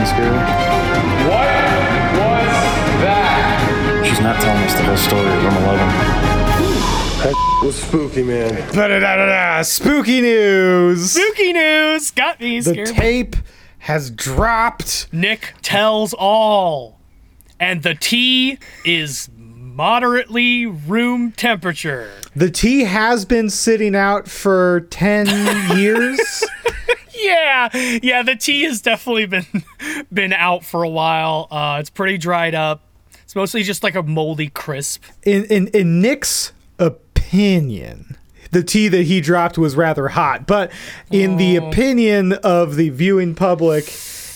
feeling scary? What was that? She's not telling us the whole story of room 11. was spooky, man. Ba-da-da-da-da. Spooky news. Spooky news got me The scared. tape has dropped. Nick tells all, and the tea is moderately room temperature. The tea has been sitting out for 10 years. Yeah, yeah, the tea has definitely been been out for a while. Uh, it's pretty dried up. It's mostly just like a moldy crisp. In, in, in Nick's opinion, the tea that he dropped was rather hot. But in the opinion of the viewing public,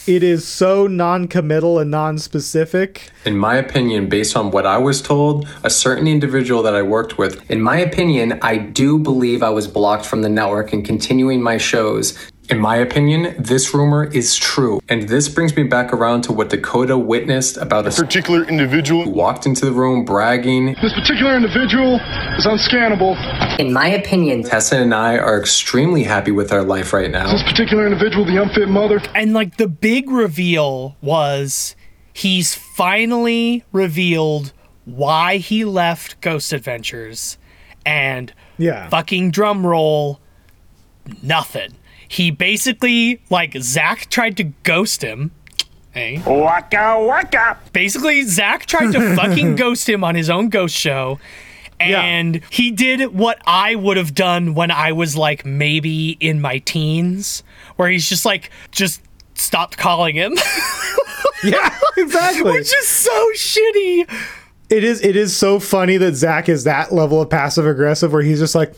it is so non committal and non specific. In my opinion, based on what I was told, a certain individual that I worked with, in my opinion, I do believe I was blocked from the network and continuing my shows. In my opinion, this rumor is true. And this brings me back around to what Dakota witnessed about a Particular individual. who walked into the room bragging. This particular individual is unscannable. In my opinion, Tessa and I are extremely happy with our life right now. This particular individual, the unfit mother. And like the big reveal was he's finally revealed why he left Ghost Adventures and Yeah. fucking drum roll nothing. He basically like Zak tried to ghost him. Hey. Waka waka. Basically, Zak tried to fucking ghost him on his own ghost show. And he did what I would have done when I was like maybe in my teens, where he's just like, just stopped calling him, Yeah, exactly. which is so shitty. it is it is so funny that Zak is that level of passive aggressive where he's just like,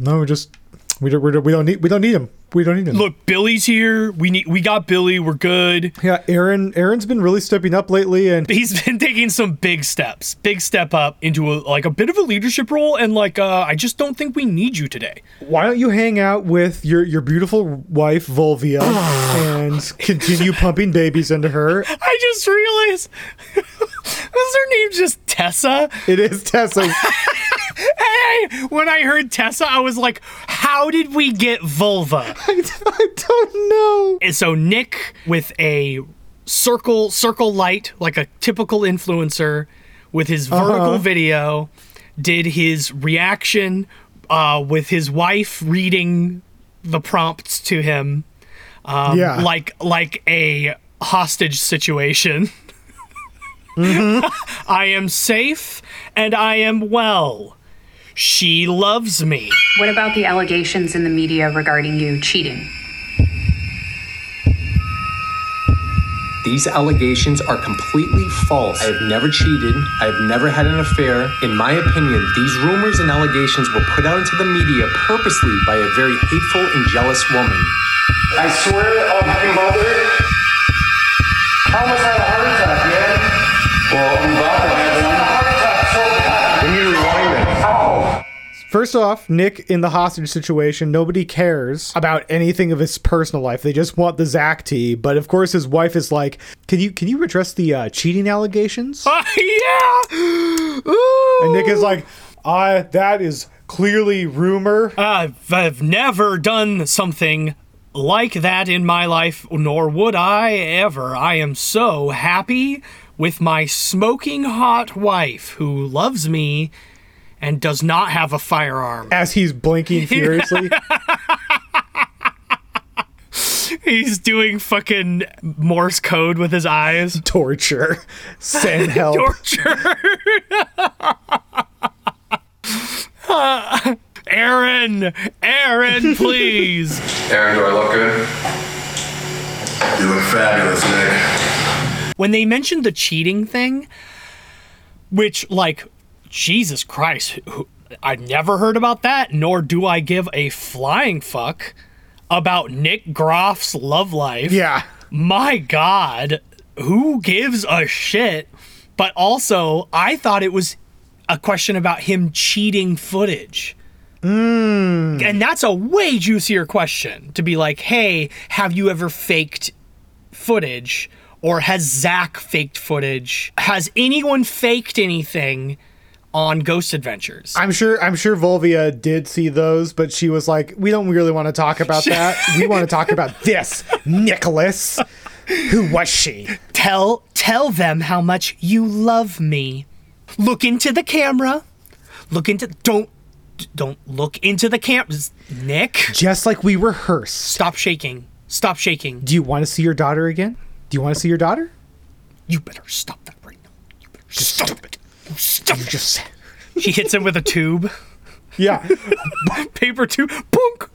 no, just we don't, we don't we don't need we don't need him. We don't need him. Look, Billy's here. We need. We got Billy. We're good. Yeah, Aaron Aaron's been really stepping up lately and He's been taking some big steps, big step up into a, like a bit of a leadership role, and like uh, I just don't think we need you today. why don't you hang out with your your beautiful wife Volvia and continue pumping babies into her? I just realized, was her name just Tessa? It is Tessa. Hey, when I heard Tessa, I was like, how did we get vulva? I, I don't know. And so Nick with a circle circle light, like a typical influencer, with his vertical video, did his reaction uh, with his wife reading the prompts to him, um, Yeah. like like a hostage situation. I am safe and I am well. She loves me. What about the allegations in the media regarding you cheating? These allegations are completely false. I have never cheated. I have never had an affair. In my opinion, these rumors and allegations were put out into the media purposely by a very hateful and jealous woman. I swear on my mother. I almost had First off, Nick in the hostage situation, nobody cares about anything of his personal life. They just want the Zak tea. But of course, his wife is like, "Can you can you address the uh, cheating allegations?" yeah. Ooh. And Nick is like, "I that is clearly rumor." I've, I've never done something like that in my life, nor would I ever. I am so happy with my smoking hot wife who loves me and does not have a firearm. As he's blinking furiously, He's doing fucking Morse code with his eyes. torture, send help. Torture. Aaron, Aaron, please. Aaron, do I look good? You look fabulous, Nick. when they mentioned the cheating thing, which like Jesus Christ, who- I never heard about that, nor do I give a flying fuck about Nick Groff's love life. Yeah, My God, who gives a shit? But also, I thought it was a question about him cheating footage. Hmm. And that's a way juicier question to be like, hey, have you ever faked footage? Or has Zak faked footage? Has anyone faked anything on Ghost Adventures? I'm sure. I'm sure Volvia did see those, but she was like, "We don't really want to talk about that. We want to talk about this, Nicholas." Who was she? Tell tell them how much you love me. Look into the camera. Look into don't don't look into the camera. Nick, Just like we rehearsed. stop shaking. Stop shaking. Do you want to see your daughter again? Do you want to see your daughter? You better stop that right now. You better stop it. Stop it. Just He hits him with a tube. yeah. Paper tube. Boink.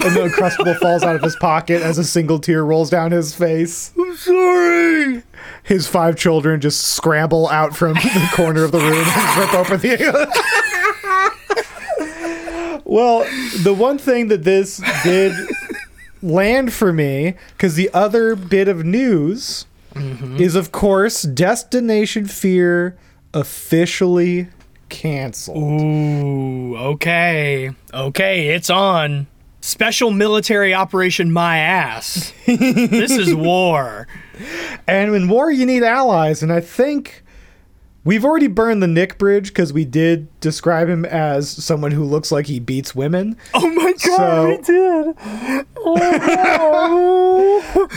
And the Uncrustable falls out of his pocket as a single tear rolls down his face. I'm sorry. His five children just scramble out from the corner of the room and rip open the. well, the one thing that this did land for me, because the other bit of news mm-hmm. is, of course, Destination Fear officially canceled. Ooh, okay. Okay, it's on. Special military operation my ass. this is war. And in war, you need allies. And I think we've already burned the Nick Bridge because we did describe him as someone who looks like he beats women. Oh my god, So- we did.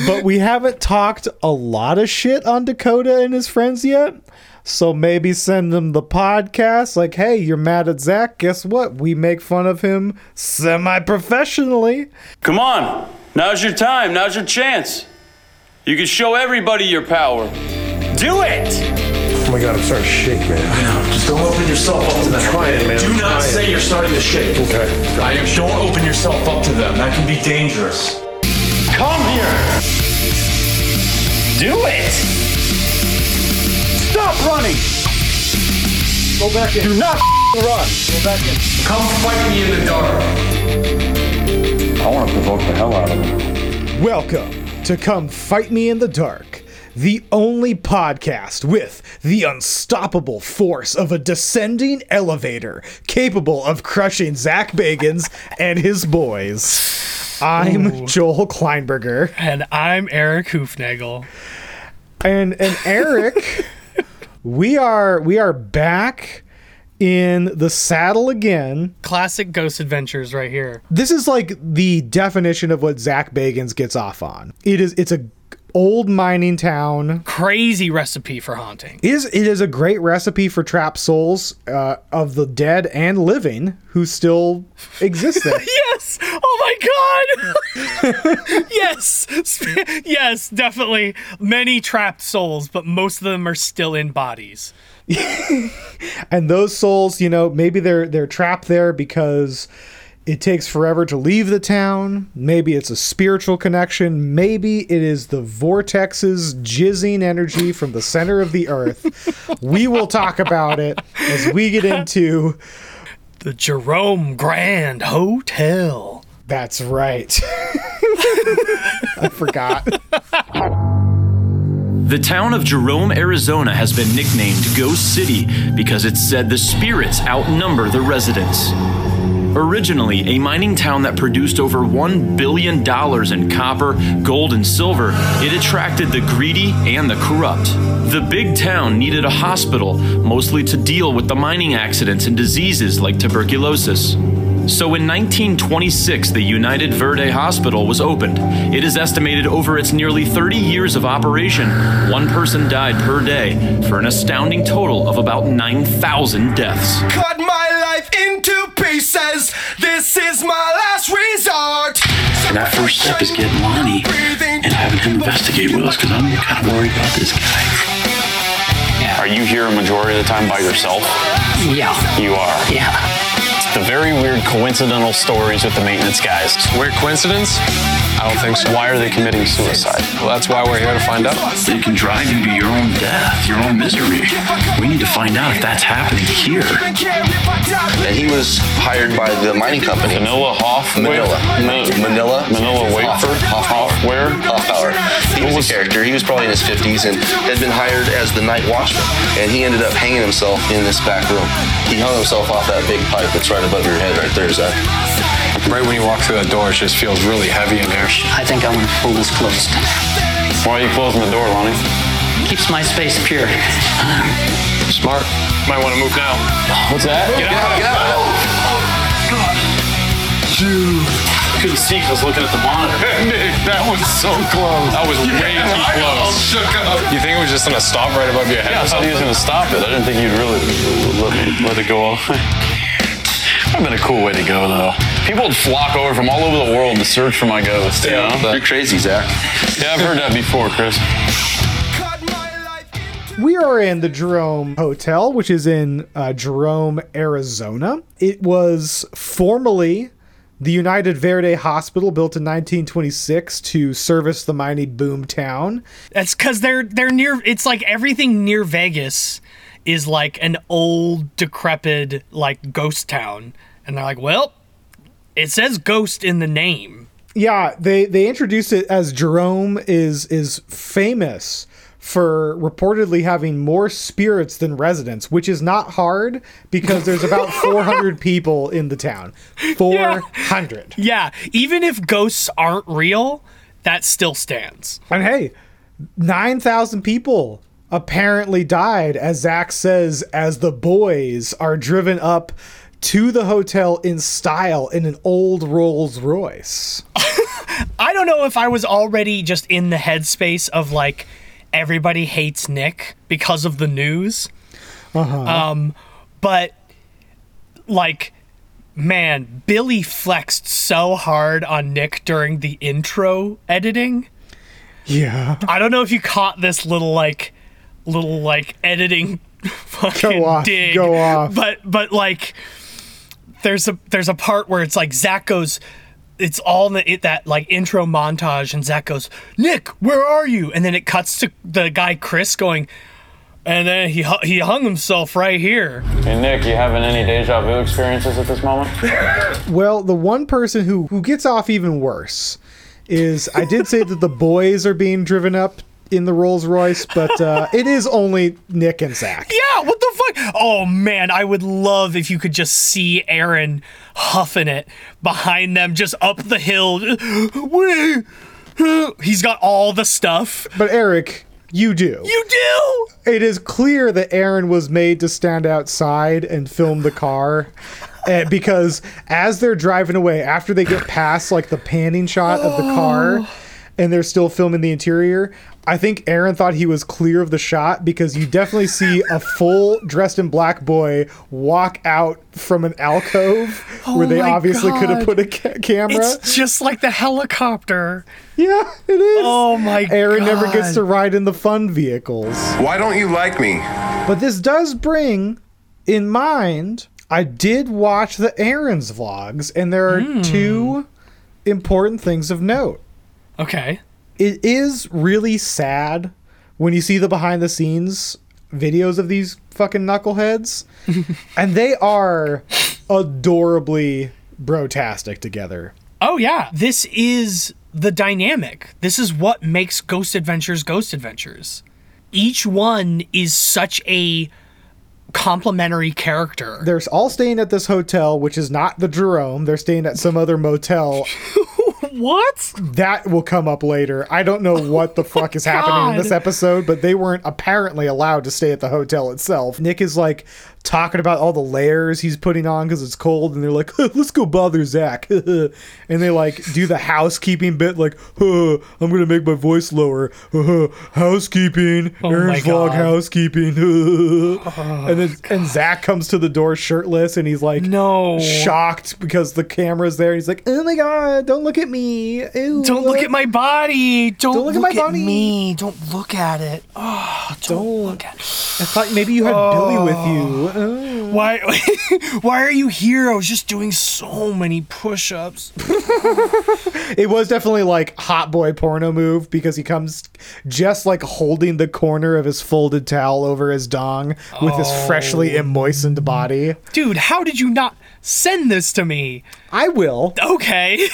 But we haven't talked a lot of shit on Dakota and his friends yet. So maybe send them the podcast like, hey, you're mad at Zak. Guess what? We make fun of him semi professionally. Come on. Now's your time. Now's your chance. You can show everybody your power. Do it! Oh my god, I'm starting to shake, man. I know. Just don't open yourself up to them. I'm trying, man. Do I'm not trying. say you're starting to shake. Okay. I am. Don't open yourself up to them. That can be dangerous. Come here! Do it! Stop running! Go back in. Do not run! Go back in. Come fight me in the dark. I want to provoke the hell out of him. Welcome to Come Fight Me in the Dark, the only podcast with the unstoppable force of a descending elevator capable of crushing Zak Bagans and his boys. I'm Joel Kleinberger. And I'm Erik Hoofnagel. and and Erik, we are we are back in the saddle again. Classic Ghost Adventures right here. This is like the definition of what Zak Bagans gets off on. It is it's a old mining town. Crazy recipe for haunting. It is it is a great recipe for trapped souls uh, of the dead and living who still exist there. Yes! Oh my god! yes! Yes, definitely. Many trapped souls, but most of them are still in bodies. and those souls, you know, maybe they're they're trapped there because it takes forever to leave the town. Maybe it's a spiritual connection. Maybe it is the vortex's jizzing energy from the center of the earth. we will talk about it as we get into. The Jerome Grand Hotel. That's right. I forgot. The town of Jerome, Arizona has been nicknamed Ghost City because it's said the spirits outnumber the residents. Originally a mining town that produced over $1 billion in copper, gold, and silver, it attracted the greedy and the corrupt. The big town needed a hospital, mostly to deal with the mining accidents and diseases like tuberculosis. So in 1926, the United Verde Hospital was opened. It is estimated over its nearly 30 years of operation, one person died per day, for an astounding total of about 9,000 deaths. Cut my life into pieces. This is my last resort. And that first step is getting Lonnie and having him investigate with us because I'm kind of worried about this guy. Are you here a majority of the time by yourself? Yeah. You are. Yeah. The very weird coincidental stories with the maintenance guys. Weird coincidence? I don't think so. Why are they committing suicide? Well, that's why we're here to find out. They can drive you to your own death, your own misery. We need to find out if that's happening here. And he was hired by the mining company. Manila Hoff? Manila. Ma- Manila. Manila Wakeford? Hoff. Hoff. Where? Hoffbauer. He was, a character. He was probably in his 50s and had been hired as the night watchman. And he ended up hanging himself in this back room. He hung himself off that big pipe that's right above your head right there, Zak. Right when you walk through that door, it just feels really heavy in there. I think I'm gonna pull this closed. Why are you closing the door, Lonnie? Keeps my space pure. Smart. Might want to move now. What's that? Get out. Get out. Couldn't see because I was looking at the monitor. That was so close. That was way too I all close. shook up. You think it was just gonna stop right above your head? Yeah, I thought he was gonna stop it. I didn't think you'd really let, let it go all the way. Would have been a cool way to go, though. People would flock over from all over the world to search for my ghost. You know? You're crazy, Zak. Yeah, I've heard that before, Chris. We are in the Jerome Hotel, which is in uh, Jerome, Arizona. It was formerly the United Verde Hospital, built in 1926 to service the mining boom town. That's because they're they're near. It's like everything near Vegas is like an old, decrepit, like ghost town, and they're like, well, it says ghost in the name. Yeah, they they introduced it as Jerome is is famous for reportedly having more spirits than residents, which is not hard because there's about 400 people in the town. 400. Yeah, even if ghosts aren't real, that still stands. And hey, 9,000 people apparently died, as Zak says, as the boys are driven up to the hotel in style in an old Rolls Royce. I don't know if I was already just in the headspace of like everybody hates Nick because of the news. Uh-huh. Um, but like, man, Billy flexed so hard on Nick during the intro editing. Yeah. I don't know if you caught this little like, little like editing fucking Go off, dig. go off. But but like, there's a there's a part where it's like Zak goes. It's all in the, it, that like intro montage, and Zak goes, "Nick, where are you?" And then it cuts to the guy Chris going, and then he he hung himself right here. Hey, Nick, you having any deja vu experiences at this moment? Well, the one person who who gets off even worse is I did say that the boys are being driven up in the Rolls Royce, but uh, it is only Nick and Zak. Yeah, what the fuck? Oh man, I would love if you could just see Aaron huffing it behind them, just up the hill. He's got all the stuff. But Erik, you do. You do. It is clear that Aaron was made to stand outside and film the car. uh, because as they're driving away, after they get past like the panning shot of the car, and they're still filming the interior, I think Aaron thought he was clear of the shot because you definitely see a full dressed in black boy walk out from an alcove Oh where they my obviously could have put a ca- camera. It's just like the helicopter. Yeah, it is. Oh my god. Aaron never gets to ride in the fun vehicles. Why don't you like me? But this does bring in mind I did watch the Aaron's vlogs, and there are Hmm. two important things of note. Okay. It is really sad when you see the behind the scenes videos of these fucking knuckleheads, and they are adorably brotastic together. Oh yeah, this is the dynamic. This is what makes Ghost Adventures Ghost Adventures. Each one is such a complementary character. They're all staying at this hotel, which is not the Jerome. They're staying at some other motel. what? That will come up later. I don't know what the oh fuck is happening in this episode, but they weren't apparently allowed to stay at the hotel itself. Nick is like talking about all the layers he's putting on because it's cold, and they're like, "Let's go bother Zak," and they like do the housekeeping bit, like, "Huh, "I'm gonna make my voice lower." "Huh, housekeeping, Oh Aaron's vlog God. housekeeping, and then and Zak comes to the door shirtless, and he's like, No. shocked because the camera's there. He's like, "Oh my god, don't look at me! Ew, Don't look at my body. Don't, Don't look at my body. me. Don't look at it. Oh, don't, look at It. I thought maybe you had Billy with you. Oh. Oh. Why why are you here? I was just doing so many push-ups. It was definitely like hot boy porno move because he comes just like holding the corner of his folded towel over his dong with his freshly oh. moistened body. Dude, how did you not send this to me? I will. Okay.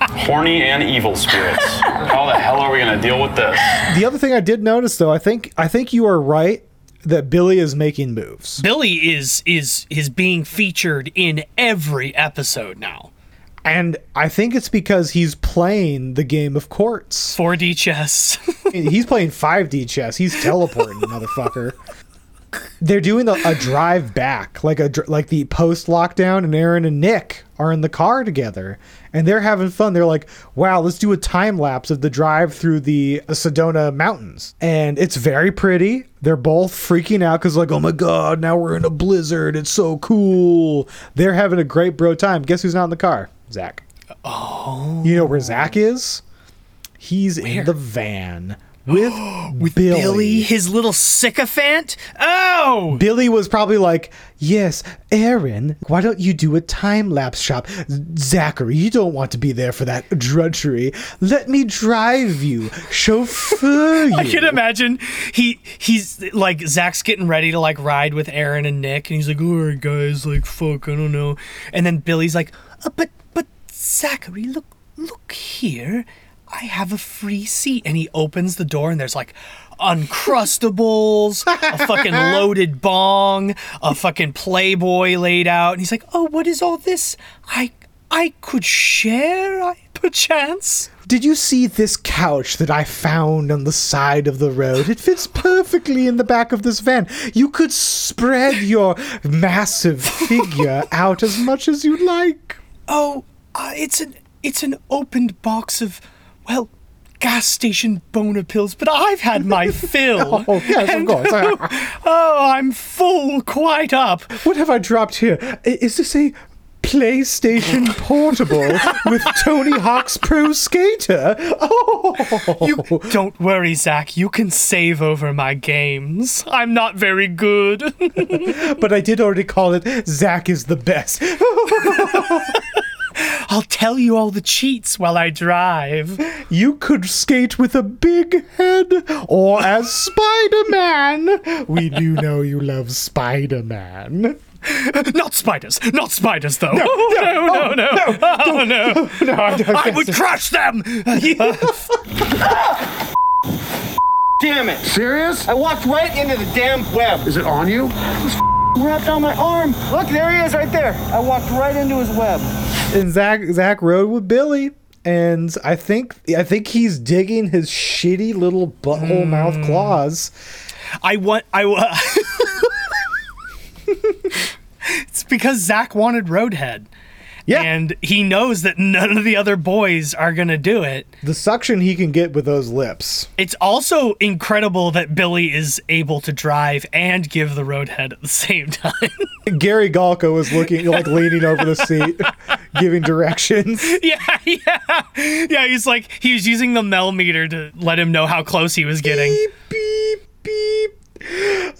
Horny and evil spirits. How the hell are we gonna deal with this? The other thing I did notice though, I think I think you are right that Billy is making moves. Billy is is is being featured in every episode now. And I think it's because he's playing the game of courts. 4D chess. he's playing 5D chess. He's teleporting, motherfucker. They're doing a, a drive back, like a like the post lockdown, and Aaron and Nick are in the car together, and they're having fun. They're like, "Wow, let's do a time lapse of the drive through the Sedona mountains," and it's very pretty. They're both freaking out because like, "Oh my god, now we're in a blizzard! It's so cool." They're having a great bro time. Guess who's not in the car? Zak. Oh, You know where Zak is? He's in the van with, with Billy. Billy, his little sycophant. Oh, Billy was probably like, Yes, Aaron, why don't you do a time lapse shop? Zachary, you don't want to be there for that drudgery. Let me drive you, chauffeur you. I can imagine he he's like Zak's getting ready to like ride with Aaron and Nick, and he's like, "All right, guys, like fuck, I don't know." And then Billy's like, uh, "But but Zachary, look look here, I have a free seat." And he opens the door, and there's like uncrustables, a fucking loaded bong, a fucking Playboy laid out, and he's like, "Oh, what is all this? I I could share, I perchance." Did you see this couch that I found on the side of the road? It fits perfectly in the back of this van. You could spread your massive figure out as much as you'd like. Oh, uh, it's an it's an opened box of well, gas station boner pills, but I've had my fill. Oh, yes, of course. oh, I'm full, quite up. What have I dropped here? Is this a PlayStation Portable with Tony Hawk's Pro Skater? Oh, You oh. don't worry, Zak. You can save over my games. I'm not very good. but I did already call it Zak is the best. I'll tell you all the cheats while I drive. You could skate with a big head, or as Spider Man. We do know you love Spider Man. not spiders. Not spiders, though. No, oh, no, no, no, no. oh, Oh, no. No, I don't I would crush them. Damn it. Serious? I walked right into the damn web. Is it on you? It's wrapped on my arm. Look, there he is right there. I walked right into his web. And Zak Zak rode with Billy. And I think I think he's digging his shitty little butthole hmm. mouth claws. I want. I wa- It's because Zak wanted Roadhead. Yeah. And he knows that none of the other boys are going to do it. The suction he can get with those lips. It's also incredible that Billy is able to drive and give the Roadhead at the same time. Gary Galka was looking like leaning over the seat, giving directions. yeah, yeah. Yeah, he's like, he was using the Mel meter to let him know how close he was getting. Beep beep.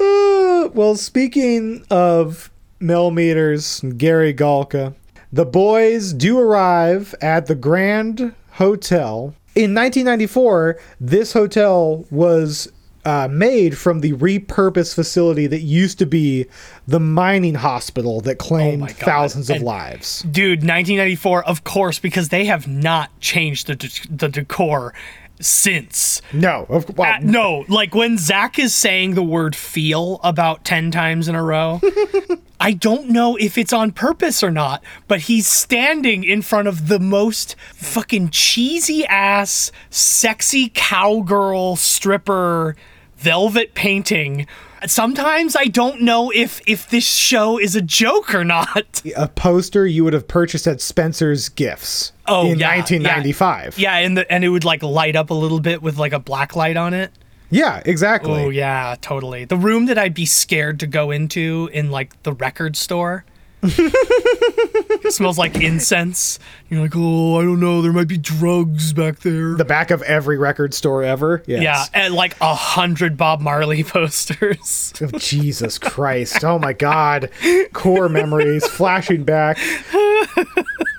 Uh, well, speaking of millimeters, Gary Galka, the boys do arrive at the Grand Hotel. In 1994, this hotel was uh, made from the repurposed facility that used to be the mining hospital that claimed God. thousands of And- lives. Dude, 1994, of course, because they have not changed the, de- the decor since. No, of well, Uh, no, like when Zak is saying the word feel about 10 times in a row, I don't know if it's on purpose or not, but he's standing in front of the most fucking cheesy ass, sexy cowgirl stripper velvet painting. Sometimes I don't know if if this show is a joke or not. a poster you would have purchased at Spencer's Gifts Oh, in yeah, 1995. Yeah, and the and it would like light up a little bit with like a black light on it. Yeah, exactly. Oh yeah, totally. The room that I'd be scared to go into in like the record store. It smells like incense. You're like, oh, I don't know. There might be drugs back there. The back of every record store ever. Yes. Yeah, and like a hundred Bob Marley posters. Oh, Jesus Christ. Oh my God. Core memories flashing back.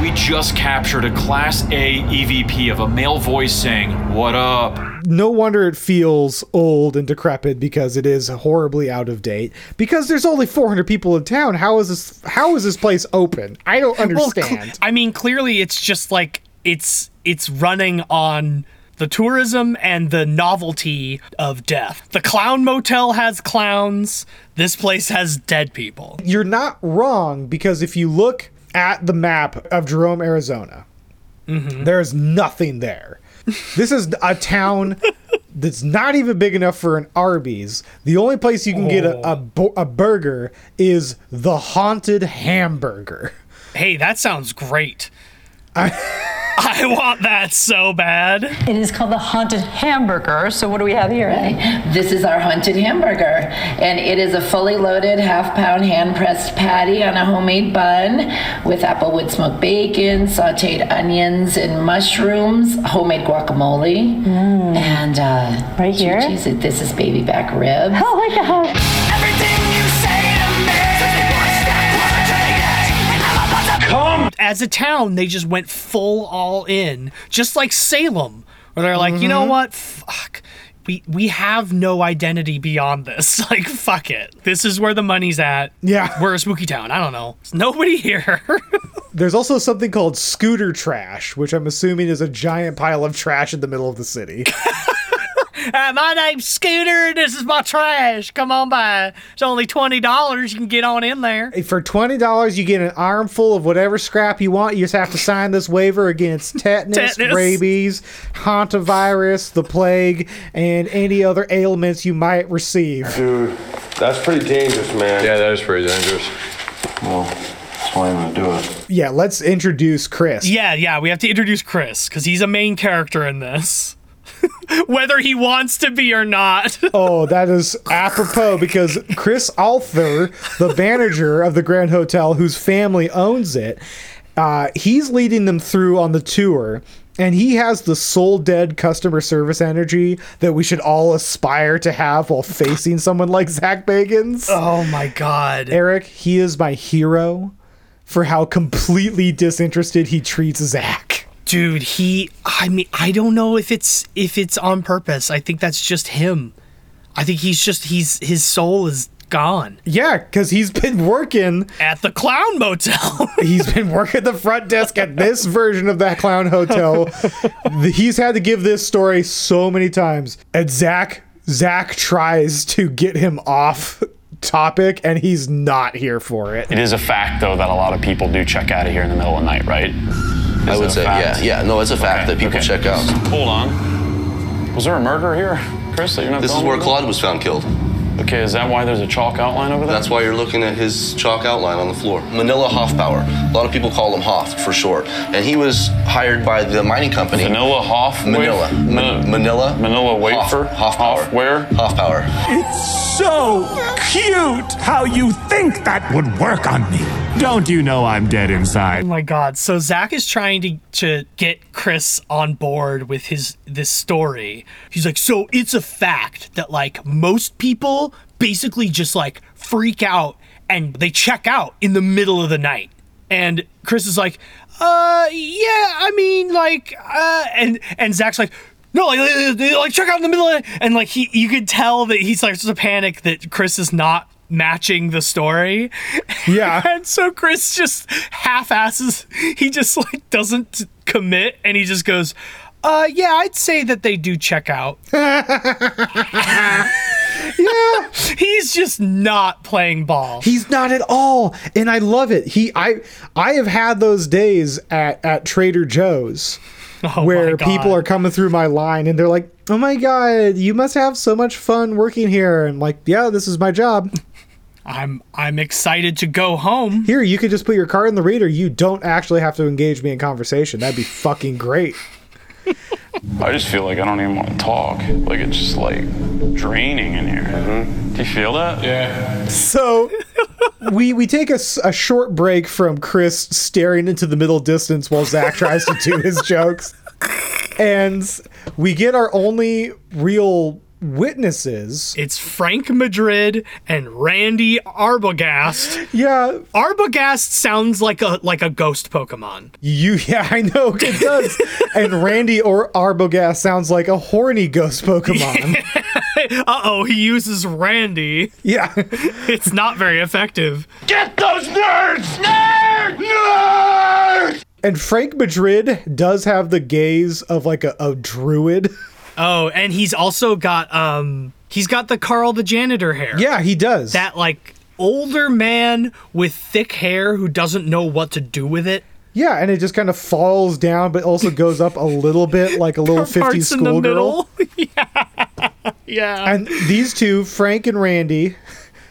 We just captured a Class A EVP of a male voice saying, What up? No wonder it feels old and decrepit because it is horribly out of date. Because there's only 400 people in town. How is this? How is this place open? I don't Well, cl- understand. I mean, clearly it's just like it's it's running on the tourism and the novelty of death. The clown motel has clowns. This place has dead people. You're not wrong because if you look at the map of Jerome, Arizona, mm-hmm. there's nothing there. This is a town that's not even big enough for an Arby's. The only place you can get a, a, oh. bo- a burger is the Haunted Hamburger. Hey, that sounds great. I want that so bad. It is called the haunted hamburger. So what do we have here? This is our haunted hamburger, and it is a fully loaded half pound hand pressed patty on a homemade bun with applewood smoked bacon, sauteed onions and mushrooms, homemade guacamole, and uh, right here. this is baby back ribs. Oh my god! As a town, they just went full all in, just like Salem, where they're like, you know Mhm. what? Fuck. We, we have no identity beyond this. Like, fuck it. This is where the money's at. Yeah. We're a spooky town. I don't know. There's nobody here. There's also something called scooter trash, which I'm assuming is a giant pile of trash in the middle of the city. Uh, my name's Scooter. This is my trash. Come on by. It's only twenty dollars. You can get on in there. For twenty dollars, you get an armful of whatever scrap you want. You just have to sign this waiver against tetanus, Tetanus. rabies, hantavirus, the plague, and any other ailments you might receive. Dude, that's pretty dangerous, man. Yeah, that is pretty dangerous. Well, that's why I'm gonna do it. Yeah, let's introduce Chris. Yeah, yeah. We have to introduce Chris because he's a main character in this, whether he wants to be or not. Oh, that is apropos because Chris Arthur, the manager of the Grand Hotel, whose family owns it, uh, he's leading them through on the tour. And he has the soul dead customer service energy that we should all aspire to have while facing someone like Zak Bagans. Oh my god. Erik, he is my hero for how completely disinterested he treats Zak. Dude he i mean i don't know if it's if it's on purpose i think that's just him i think he's just he's his soul is gone Yeah, because he's been working at the clown motel he's been working the front desk at this version of that clown hotel. he's had to give this story so many times. And Zak, Zak tries to get him off topic, and he's not here for it. It is a fact, though, that a lot of people do check out of here in the middle of the night, right? I would say, fact? yeah, yeah. No, it's a fact that people check out. Hold on. Was there a murder here, Chris? That you're not This is where Claude was found killed. About? Okay, is that why there's a chalk outline over there? That's why you're looking at his chalk outline on the floor. Manila Hoffbauer. A lot of people call him Hoff for short. And he was hired by the mining company. Manila Hoff? Manila. Ma- Manila. Manila wafer? Hoff, Hoffbauer. Where? Hoffbauer. It's so cute how you think that would work on me. Don't you know I'm dead inside? oh inside? my god so zak is trying to to get chris on board with his this story he's like so it's a fact that like most people basically just like freak out and they check out in the middle of the night and chris is like uh yeah i mean like uh and and zak's like no, like, like, check out in the middle of it. And like he, you could tell that he's like to panic that Chris is not matching the story. Yeah. and so Chris just half asses. He just like doesn't commit, and he just goes, "Uh, yeah, I'd say that they do check out." yeah, he's just not playing ball. He's not at all, and I love it. He, I, I have had those days at at Trader Joe's. Oh where people are coming through my line and they're like, "Oh my god, you must have so much fun working here." And like, "Yeah, this is my job." I'm I'm excited to go home. Here, you could just put your card in the reader. You don't actually have to engage me in conversation. That'd be fucking great. I just feel like I don't even want to talk. Like it's just like draining in here. Mm-hmm. Do you feel that? Yeah. So we we take a, a short break from Chris staring into the middle distance while Zak tries to do his jokes, and we get our only real witnesses. It's Frank Madrid and Randy Arbogast. Yeah, Arbogast sounds like a like a ghost Pokemon. You yeah, I know it does. and Randy or Arbogast sounds like a horny ghost Pokemon. uh oh, he uses Randy. Yeah. it's not very effective. Get those nerds! Nerds! Nerds! And Frank Madrid does have the gaze of like a, a druid. Oh, and he's also got um he's got the Carl the janitor hair. Yeah, he does. That like older man with thick hair who doesn't know what to do with it. Yeah, and it just kind of falls down, but also goes up a little bit like a little 50s Parts in the schoolgirl. yeah. yeah. And these two, Frank and Randy,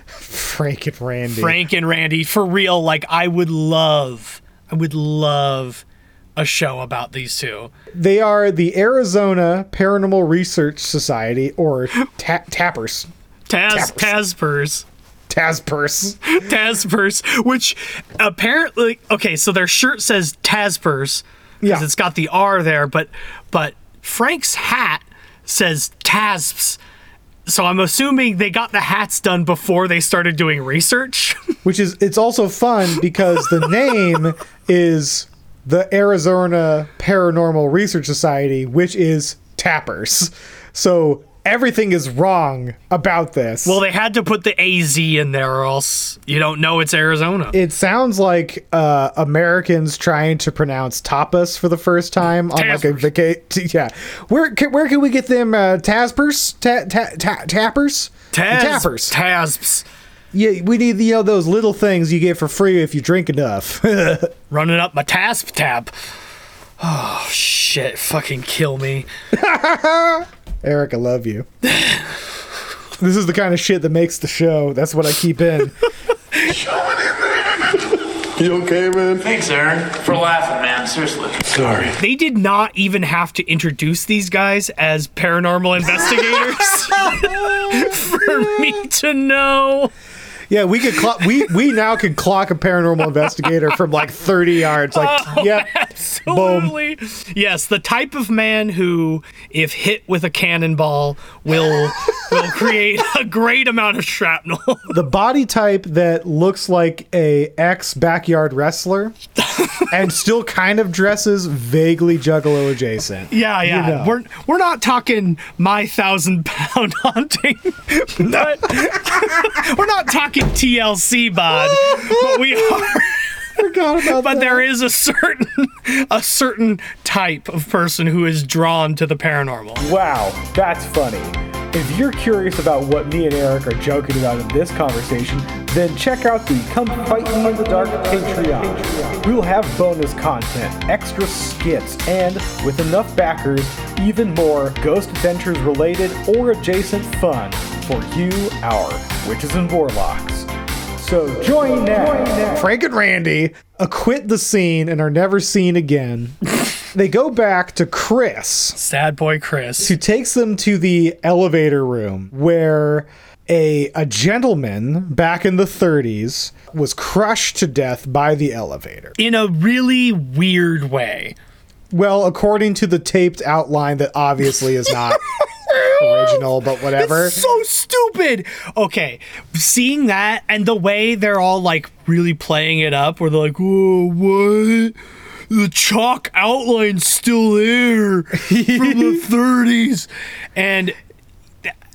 Frank and Randy. Frank and Randy, for real, like I would love, I would love a show about these two. They are the Arizona Paranormal Research Society, or ta- Tappers. Taz Tazpers. Tazpers. Tazpers, which apparently okay, so their shirt says Tazpers because Yeah. it's got the R there, but but Frank's hat says Tazps. So I'm assuming they got the hats done before they started doing research. Which is, it's also fun because the name is the Arizona Paranormal Research Society, which is Tappers. So everything is wrong about this. well, they had to put the AZ in there or else you don't know it's Arizona. It sounds like uh, Americans trying to pronounce tapas for the first time on like a vacation. Yeah, where can, where can we get them uh, taspers? Ta- ta- ta- tappers? Taz- tappers. Tasps. Yeah, we need you know those little things you get for free if you drink enough. Running up my tasp tab. Oh shit! Fucking kill me. Erik, I love you. this is the kind of shit that makes the show. That's what I keep in. Show me in there. You okay, man? Thanks, Aaron, for laughing, man. Seriously. Sorry. They did not even have to introduce these guys as paranormal investigators for me to know. Yeah, we could clock. We we now could clock a paranormal investigator from like thirty yards. Like, Oh, yep, absolutely. Yes, the type of man who, if hit with a cannonball, will will create a great amount of shrapnel. the body type that looks like a ex backyard wrestler, and still kind of dresses vaguely Juggalo adjacent. Yeah, You yeah. know. We're we're not talking my thousand pound hunting, but we're not talking TLC bod, but we are. Forgot about but there is a certain a certain type of person who is drawn to the paranormal. Wow, that's funny. If you're curious about what me and Erik are joking about in this conversation, then check out the Come Fight Me in the Dark Patreon. We'll have bonus content, extra skits, and with enough backers, even more Ghost Adventures related or adjacent fun for you, our witches and warlocks. So join now. Frank and Randy acquit the scene and are never seen again. they go back to Chris. Sad boy Chris. Who takes them to the elevator room where a a gentleman back in the 30s was crushed to death by the elevator. In a really weird way. Well, according to the taped outline that obviously is not original, but whatever. It's so stupid. Okay, seeing that and the way they're all like really playing it up, where they're like, "Whoa, what? The chalk outline's still there from the 30s," and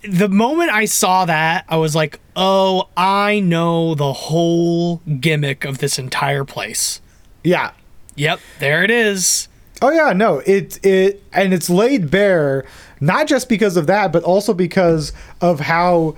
the moment I saw that, I was like, "Oh, I know the whole gimmick of this entire place." Yeah. Yep, there it is. Oh yeah, no, it it and it's laid bare not just because of that, but also because of how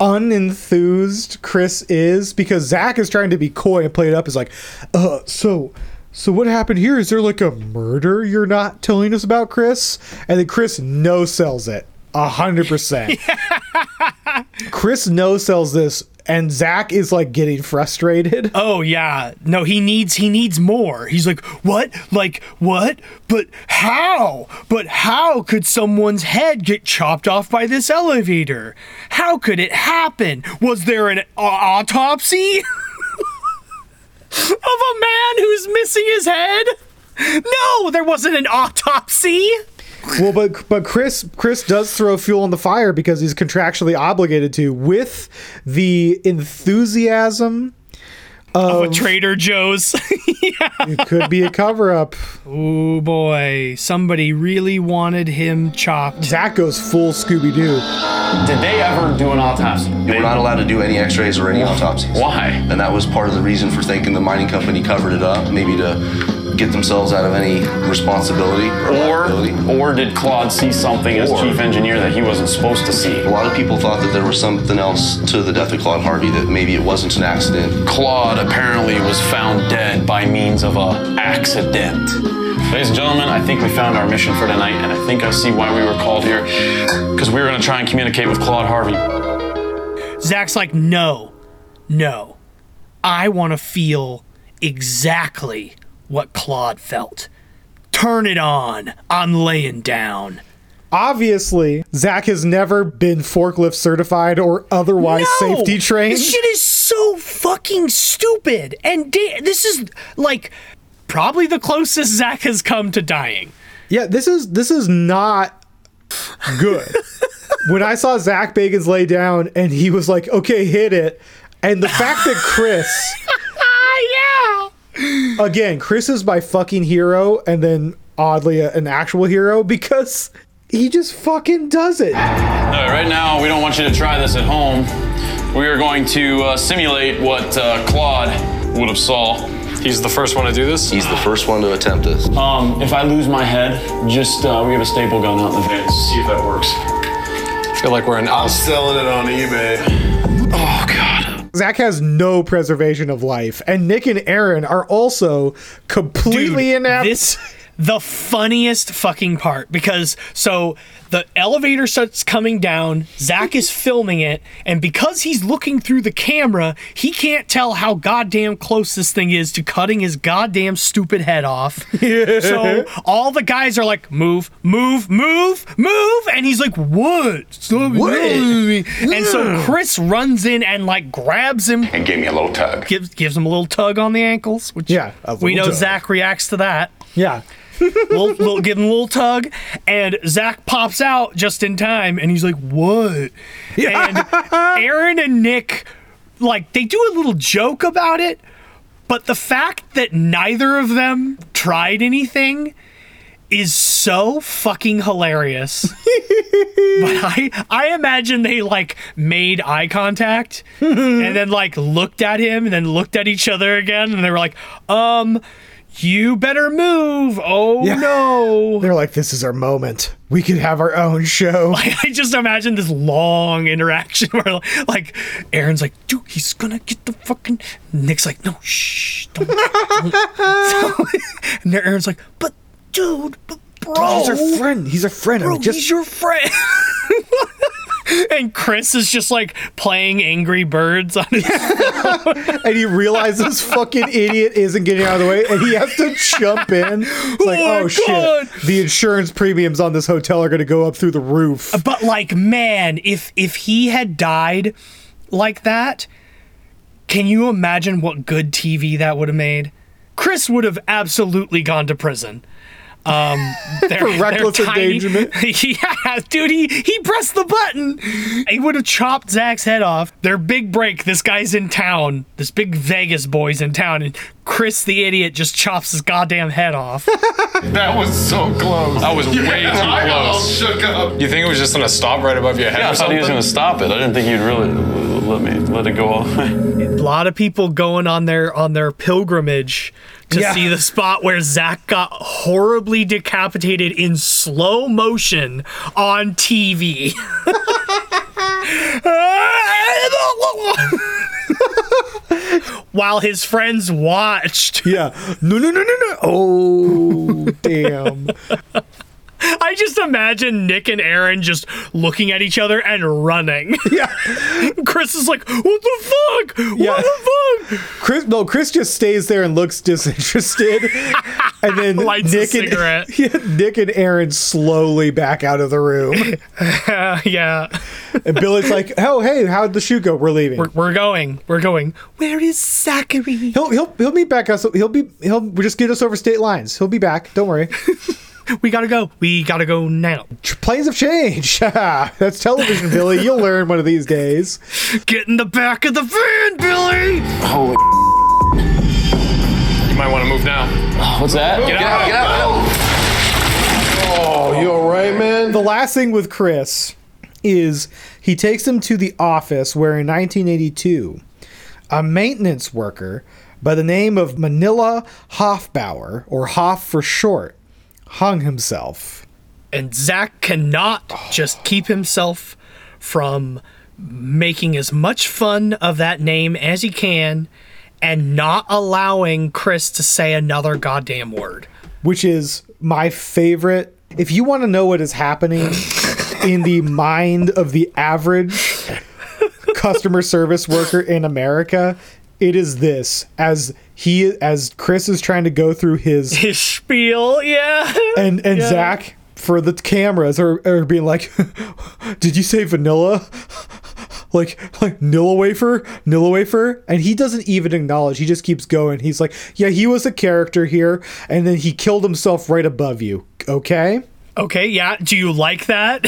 unenthused Chris is. Because Zak is trying to be coy and play it up is like, uh, so so what happened here? Is there like a murder you're not telling us about, Chris? And then Chris no sells it a hundred percent. Chris no sells this, and Zak is like getting frustrated. Oh yeah. No, he needs he needs more. He's like, "What? Like what? But how? But how could someone's head get chopped off by this elevator? How could it happen? Was there an au- autopsy of a man who's missing his head? No, there wasn't an autopsy." Well, but but Chris Chris does throw fuel on the fire because he's contractually obligated to with the enthusiasm of, Of a Trader Joe's. it could be a cover up. Oh boy, somebody really wanted him chopped. Zak goes full Scooby Doo. Did they ever do an autopsy? They were not allowed to do any x-rays or any autopsies. Why? And that was part of the reason for thinking the mining company covered it up, maybe to get themselves out of any responsibility. Or, or did Claude see something as Or- chief engineer that he wasn't supposed to see? A lot of people thought that there was something else to the death of Claude Harvey, that maybe it wasn't an accident. Claude apparently was found dead by means of a accident. Ladies and gentlemen, I think we found our mission for tonight, and I think I see why we were called here. Because we were going to try and communicate with Claude Harvey. Zak's like, no, no. I want to feel exactly what Claude felt. Turn it on. I'm laying down. Obviously, Zak has never been forklift certified or otherwise No! safety trained. This shit is so fucking stupid. And da- this is like probably the closest Zak has come to dying. Yeah, this is this is not good. when I saw Zak Bagans lay down and he was like, "Okay, hit it," and the fact that Chris, again, Chris is my fucking hero, and then oddly a- an actual hero because he just fucking does it. All right, right now, we don't want you to try this at home. We are going to uh, simulate what uh, Claude would have saw. He's the first one to do this? He's the first one to attempt this. Um, if I lose my head, just uh, we have a staple gun out in the van. See if that works. I feel like we're in I'm selling it on eBay. Oh god. Zak has no preservation of life, and Nick and Aaron are also completely Dude, inept. This the funniest fucking part because so the elevator starts coming down. Zak is filming it, and because he's looking through the camera, he can't tell how goddamn close this thing is to cutting his goddamn stupid head off. so all the guys are like, "Move, move, move, move," and he's like, "What? Stop What? yelling. And so Chris runs in and like grabs him And give me a little tug. gives gives him a little tug on the ankles, which Yeah, we know tug. Zak reacts to that. Yeah. Little, give him a little tug, and Zak pops out just in time, and he's like, "What?" And Aaron and Nick, like, they do a little joke about it, but the fact that neither of them tried anything is so fucking hilarious. but I I imagine they like made eye contact and then like looked at him and then looked at each other again and they were like, um, you better move. Oh Yeah. no. They're like, "This is our moment. We could have our own show." I just imagine this long interaction where like Aaron's like, dude, he's gonna get the fucking Nick's like, no, shh, don't, don't, and then Aaron's like, but dude, but bro, He's our friend. He's our friend. Bro, just he's your friend. And Chris is just like playing Angry Birds on his and he realizes fucking idiot isn't getting out of the way, and he has to jump in. It's like, Oh oh, shit, the insurance premiums on this hotel are going to go up through the roof. Uh, but like, man, if if he had died like that, can you imagine what good TV that would have made? Chris would have absolutely gone to prison. Um, they're- For they're reckless endangerment? yeah, dude, he he pressed the button. He would have chopped Zak's head off. Their big break. This guy's in town. This big Vegas boy's in town, and Chris the idiot just chops his goddamn head off. That was so close. That was way too I got all close. shook up. You think it was just gonna stop right above your head Yeah, I or thought he was going to stop it. I didn't think you'd really let me let it go all the way. a lot of people going on their on their pilgrimage to Yeah. see the spot where Zak got horribly decapitated in slow motion on TV. While his friends watched. Yeah. No, no, no, no, no. Oh, damn. I just imagine Nick and Aaron just looking at each other and running. Yeah. Chris is like, what the fuck? What Yeah. the fuck? Chris, no, Chris just stays there and looks disinterested, and then Lights a Nick cigarette. and yeah, Nick and Aaron slowly back out of the room. yeah. And Billy's like, "Oh, hey, how'd the shoot go? We're leaving. We're, we're going. We're going. Where is Zachary? he'll he'll he'll meet back us. He'll be he'll just get us over state lines. He'll be back. Don't worry. We gotta go. We gotta go now. Tr- Planes have changed. That's television, Billy. You'll learn one of these days. Get in the back of the van, Billy! Holy You might want to move now. What's that? Get out! Get out, get out. Oh, you alright, man? The last thing with Chris is he takes him to the office where in 1982, a maintenance worker by the name of Manila Hoffbauer, or Hoff for short, hung himself. And Zak cannot just keep himself from making as much fun of that name as he can and not allowing Chris to say another goddamn word. which is my favorite. If you want to know what is happening in the mind of the average customer service worker in America, it is this as he as Chris is trying to go through his his spiel, yeah. and and Yeah. Zak for the cameras are, are being like, "Did you say vanilla?" Like like Nilla wafer, Nilla wafer, and he doesn't even acknowledge. He just keeps going. He's like, "Yeah, he was a character here, and then he killed himself right above you." Okay. Okay, yeah. Do you like that?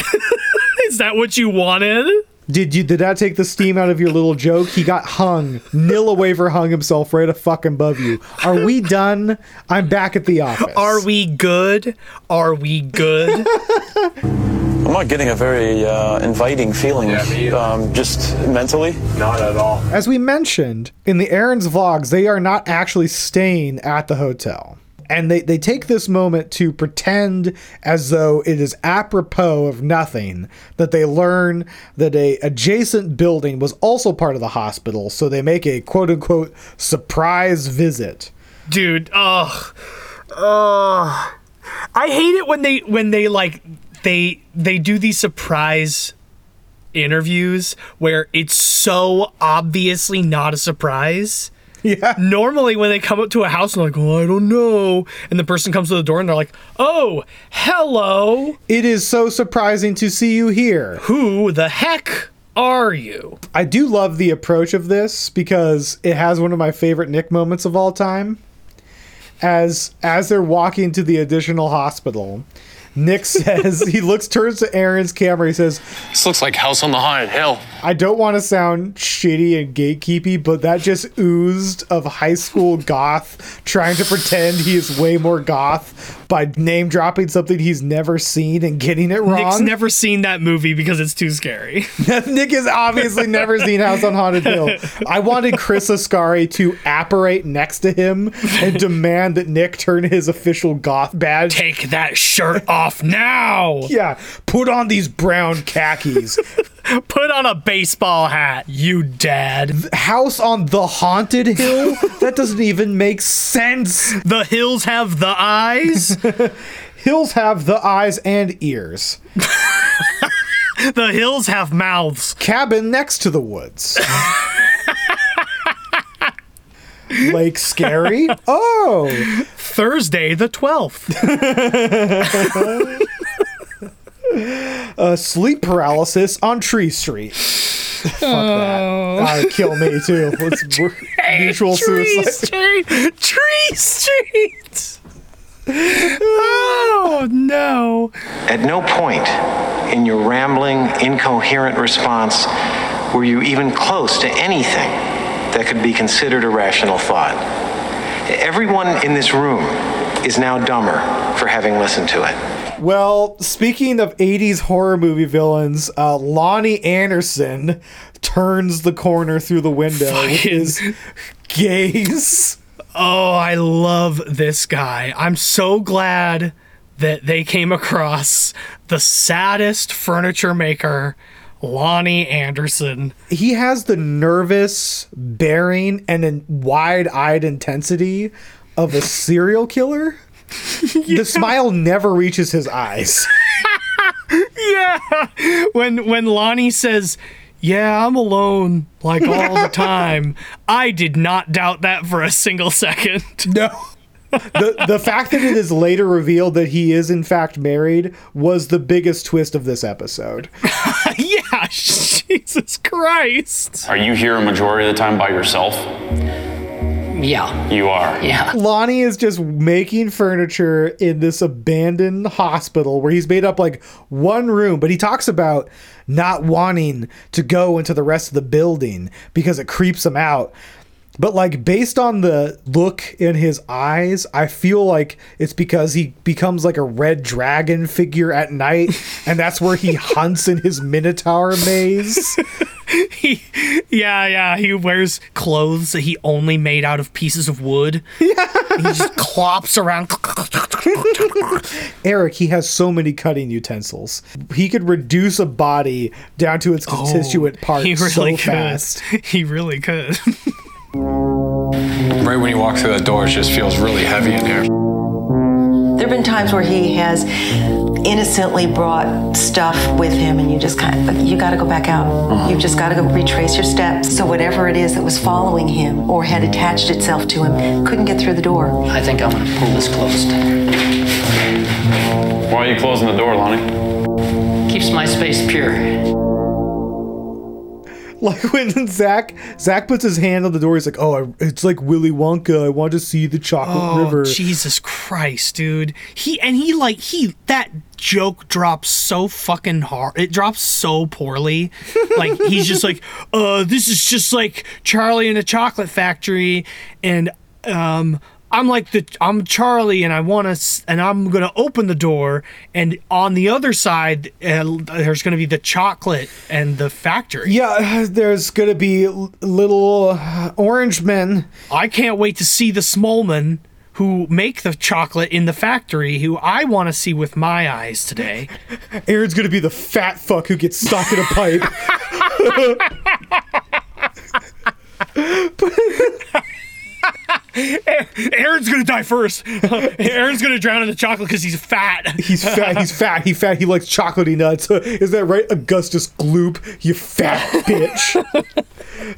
Is that what you wanted? Did you did that take the steam out of your little joke? He got hung. Nilla wafer hung himself right a fucking above you. Are we done? I'm back at the office. Are we good? Are we good? I'm not getting a very uh, inviting feeling, um, just mentally. Not at all. As we mentioned in the Aaron's vlogs, they are not actually staying at the hotel. And they, they take this moment to pretend as though it is apropos of nothing that they learn that a adjacent building was also part of the hospital, so they make a quote unquote surprise visit. Dude, ugh. Ugh. I hate it when they when they like they they do these surprise interviews where it's so obviously not a surprise. Yeah. Normally when they come up to a house and they're like, "Oh, I don't know," and the person comes to the door and they're like, "Oh, hello. It is so surprising to see you here. Who the heck are you?" I do love the approach of this because it has one of my favorite Nick moments of all time. As as they're walking to the additional hospital, Nick says he looks turns to Aaron's camera. He says, This looks like House on the Haunted Hill. "I don't want to sound shitty and gatekeepy, but that just oozed of high school goth trying to pretend he is way more goth by name dropping something he's never seen and getting it wrong." Nick's never seen that movie because it's too scary. Nick has obviously never seen House on Haunted Hill. I wanted Chris Ascari to apparate next to him and demand that Nick turn his official goth badge. Take that shirt off now. Yeah, put on these brown khakis. Put on a baseball hat, you dad. House on the Haunted Hill? That doesn't even make sense. The hills have the eyes. Hills have the eyes and ears. the hills have mouths. Cabin next to the woods. Lake Scary? Oh. Thursday the 12th. uh, sleep paralysis on Tree Street. Fuck that. That would kill me too. Let's we're- mutual Tree suicide. Street. Tree Street. Oh no. At no point in your rambling, incoherent response were you even close to anything that could be considered a rational thought. Everyone in this room is now dumber for having listened to it. Well, speaking of 80s horror movie villains, uh, Lonnie Anderson turns the corner through the window with his gaze. Oh, I love this guy. I'm so glad that they came across the saddest furniture maker, Lonnie Anderson. He has the nervous bearing and a wide-eyed intensity of a serial killer. The smile never reaches his eyes. yeah. When when Lonnie says, "Yeah, I'm alone like all the time." I did not doubt that for a single second. No. the the fact that it is later revealed that he is in fact married was the biggest twist of this episode. Yeah, Jesus Christ. Are you here a majority of the time by yourself? Yeah. You are. Yeah. Lonnie is just making furniture in this abandoned hospital where he's made up like one room, but he talks about not wanting to go into the rest of the building because it creeps him out. But like based on the look in his eyes, I feel like it's because he becomes like a red dragon figure at night, and that's where he hunts in his minotaur maze. he, yeah, yeah. He wears clothes that he only made out of pieces of wood. Yeah. He just clops around. Erik, he has so many cutting utensils. He could reduce a body down to its oh, constituent parts Oh, he really so could. fast. He really could. Right when you walk through that door, it just feels really heavy in here. There have been times where he has innocently brought stuff with him and you just kind of you got to go back out uh-huh. you've just got to go retrace your steps so whatever it is that was following him or had attached itself to him couldn't get through the door I think I'm gonna pull this closed. Why are you closing the door, Lonnie? Keeps my space pure. Like when Zak Zak puts his hand on the door, he's like, "Oh, I, it's like Willy Wonka. I want to see the chocolate Oh river." Jesus Christ, dude! He and he like he that joke drops so fucking hard. It drops so poorly. like he's just like, uh, this is just like Charlie in a chocolate factory, and um, I'm like the I'm Charlie, and I want to, and I'm gonna open the door, and on the other side, uh, there's gonna be the chocolate and the factory. Yeah, there's gonna be little uh, orange men. I can't wait to see the Smolman who make the chocolate in the factory, who I want to see with my eyes today. Aaron's gonna be the fat fuck who gets stuck in a pipe. Aaron's gonna die first. Aaron's gonna drown in the chocolate because he's fat. He's fat. He's fat. He fat. He likes chocolatey nuts. Is that right, Augustus Gloop? You fat bitch.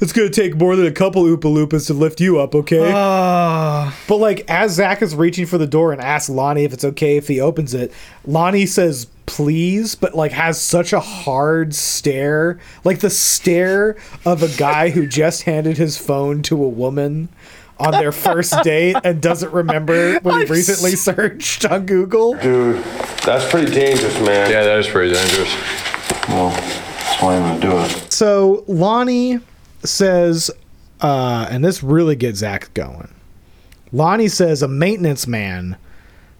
it's gonna take more than a couple Oompa Loompas to lift you up, okay? Uh, but like, as Zak is reaching for the door and asks Lonnie if it's okay if he opens it, Lonnie says please, but like has such a hard stare, like the stare of a guy who just handed his phone to a woman on their first date and doesn't remember what he recently searched on Google. Dude, that's pretty dangerous, man. Yeah, that is pretty dangerous. Well, that's why I'm gonna do it. So Lonnie says, uh, and this really gets Zak going. Lonnie says a maintenance man,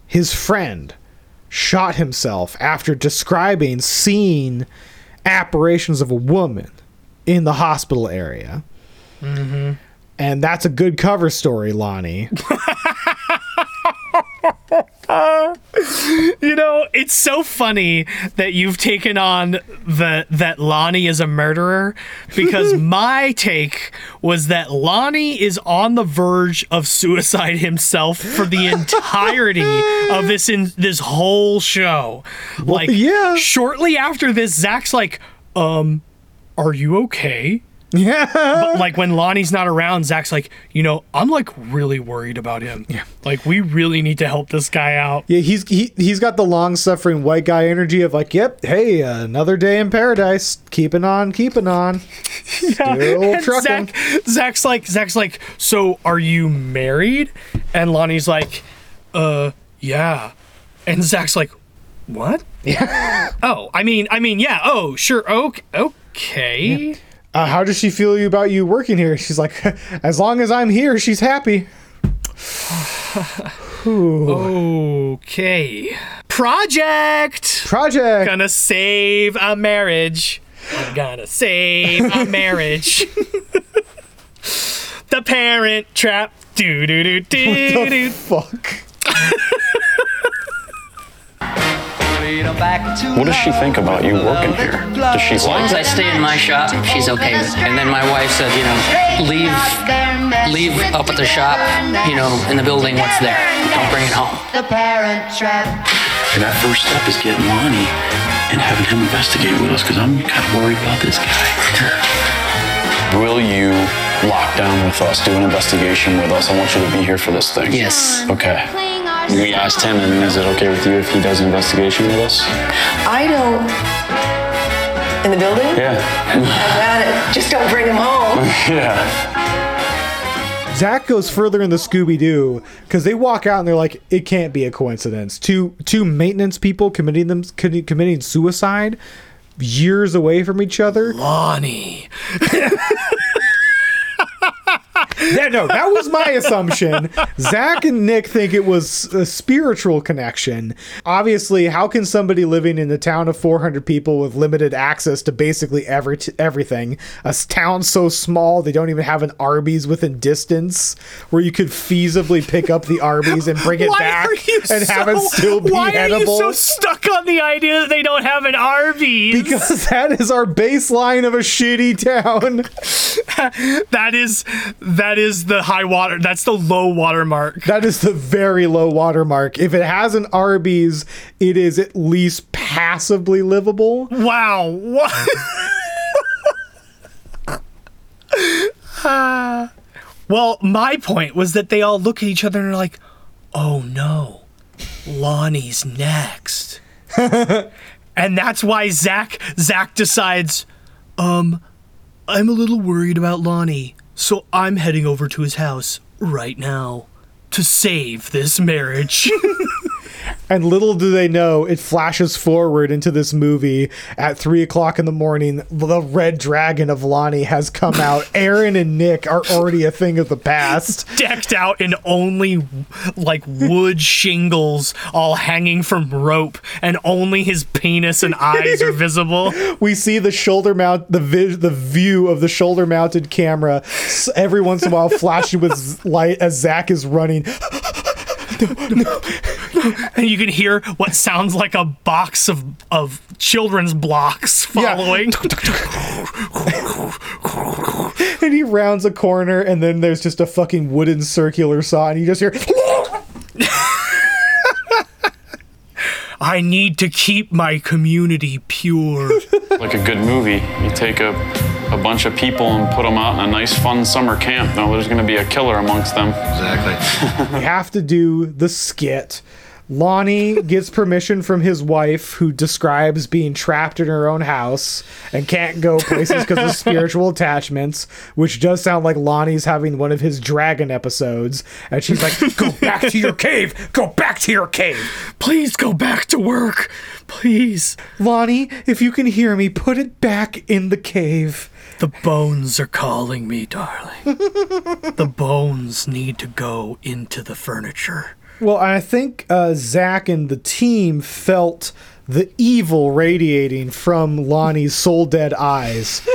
his friend, shot himself after describing seeing apparitions of a woman in the hospital area. Mm-hmm. And that's a good cover story, Lonnie. you know, it's so funny that you've taken on the that Lonnie is a murderer because my take was that Lonnie is on the verge of suicide himself for the entirety of this in this whole show. Like yeah. shortly after this Zak's like, "Um, are you okay?" Yeah. But like when Lonnie's not around, Zak's like, you know, I'm like really worried about him. Yeah. Like we really need to help this guy out. Yeah, he's he, he's got the long suffering white guy energy of like, yep, hey, another day in paradise, keeping on, keeping on, still And trucking. Zak, Zak's like, Zak's like, so are you married? And Lonnie's like, uh, yeah. And Zak's like, what? Yeah. oh, I mean, I mean, yeah. Oh, sure. Okay. Okay. Uh, how does she feel about you working here? She's like, as long as I'm here, she's happy. okay. Project. Project. Gonna save a marriage. I'm gonna save a marriage. the Parent Trap. Do do do do What the do. fuck? What does she think about you working here? Does she As long as I stay in my shop, she's okay with it. And then my wife said, you know, leave, leave up at the shop, you know, in the building what's there. Don't bring it home. The parent trap. And that first step is getting Lonnie and having him investigate with us because I'm kind of worried about this guy. Will you lock down with us, do an investigation with us? I want you to be here for this thing. Yes. Okay. We asked him, and is it okay with you if he does an investigation with us? I don't. In the building? Yeah. Oh I got it. Just don't bring him home. yeah. Zak goes further in the Scooby Doo because they walk out and they're like, it can't be a coincidence. Two two maintenance people committing them committing suicide years away from each other. Lonnie. Yeah, no, that was my assumption. Zak and Nick think it was a spiritual connection. Obviously, how can somebody living in a town of 400 people with limited access to basically every everything, a town so small they don't even have an Arby's within distance where you could feasibly pick up the Arby's and bring it Why back and have it still be why edible? are you so stuck stuck on the idea that they don't have an Arby's. Because that is our baseline of a shitty town. that is that is the high water. That's the low water mark. That is the very low water mark. If it has an Arby's, it is at least passably livable. Wow. What? Ah. well, my point was that they all look at each other and are like, "Oh no, Lonnie's next," and that's why Zak Zak decides, um, I'm a little worried about Lonnie, so I'm heading over to his house right now to save this marriage. And little do they know, it flashes forward into this movie at three o'clock in the morning. The red dragon of Lonnie has come out. Aaron and Nick are already a thing of the past. Decked out in only like wood shingles, all hanging from rope, and only his penis and eyes are visible. We see the shoulder mount, the vi- the view of the shoulder mounted camera every once in a while flashing with light as Zak is running. And you can hear what sounds like a box of of children's blocks following. and he rounds a corner, and then there's just a fucking wooden circular saw, and you just hear. I need to keep my community pure. Like a good movie, you take a, a bunch of people and put them out in a nice, fun summer camp. Now there's going to be a killer amongst them. Exactly. we have to do the skit. Lonnie gets permission from his wife, who describes being trapped in her own house and can't go places because of spiritual attachments, which does sound like Lonnie's having one of his dragon episodes. And she's like, Go back to your cave! Go back to your cave! Please go back to work! Please. Lonnie, if you can hear me, put it back in the cave. The bones are calling me, darling. the bones need to go into the furniture. Well, I think uh, Zak and the team felt the evil radiating from Lonnie's soul dead eyes.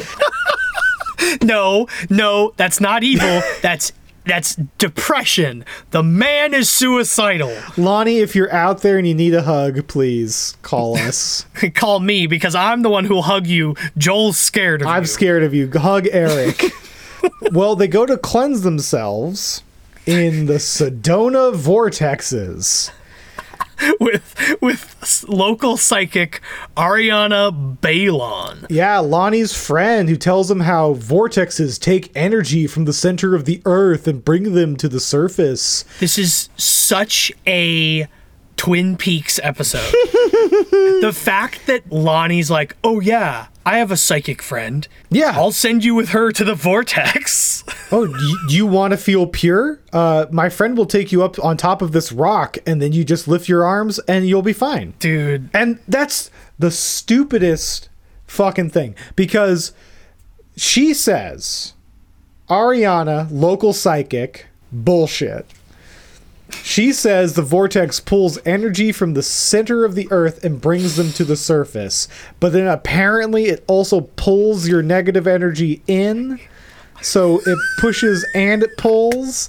no, no, that's not evil. that's that's depression. The man is suicidal. Lonnie, if you're out there and you need a hug, please call us. Call me because I'm the one who'll hug you. Joel's scared of you. I'm scared of you. Hug Erik. well, they go to cleanse themselves in the Sedona vortexes. with with local psychic Ariana Balon. Yeah, Lonnie's friend who tells him how vortexes take energy from the center of the earth and bring them to the surface. This is such a Twin Peaks episode. the fact that Lonnie's like, "Oh yeah, I have a psychic friend. Yeah, I'll send you with her to the vortex." oh, do you, want to feel pure? Uh, my friend will take you up on top of this rock, and then you just lift your arms, and you'll be fine, dude. And that's the stupidest fucking thing because she says, Ariana, local psychic, bullshit. She says the vortex pulls energy from the center of the earth and brings them to the surface. But then apparently it also pulls your negative energy in. So it pushes and it pulls.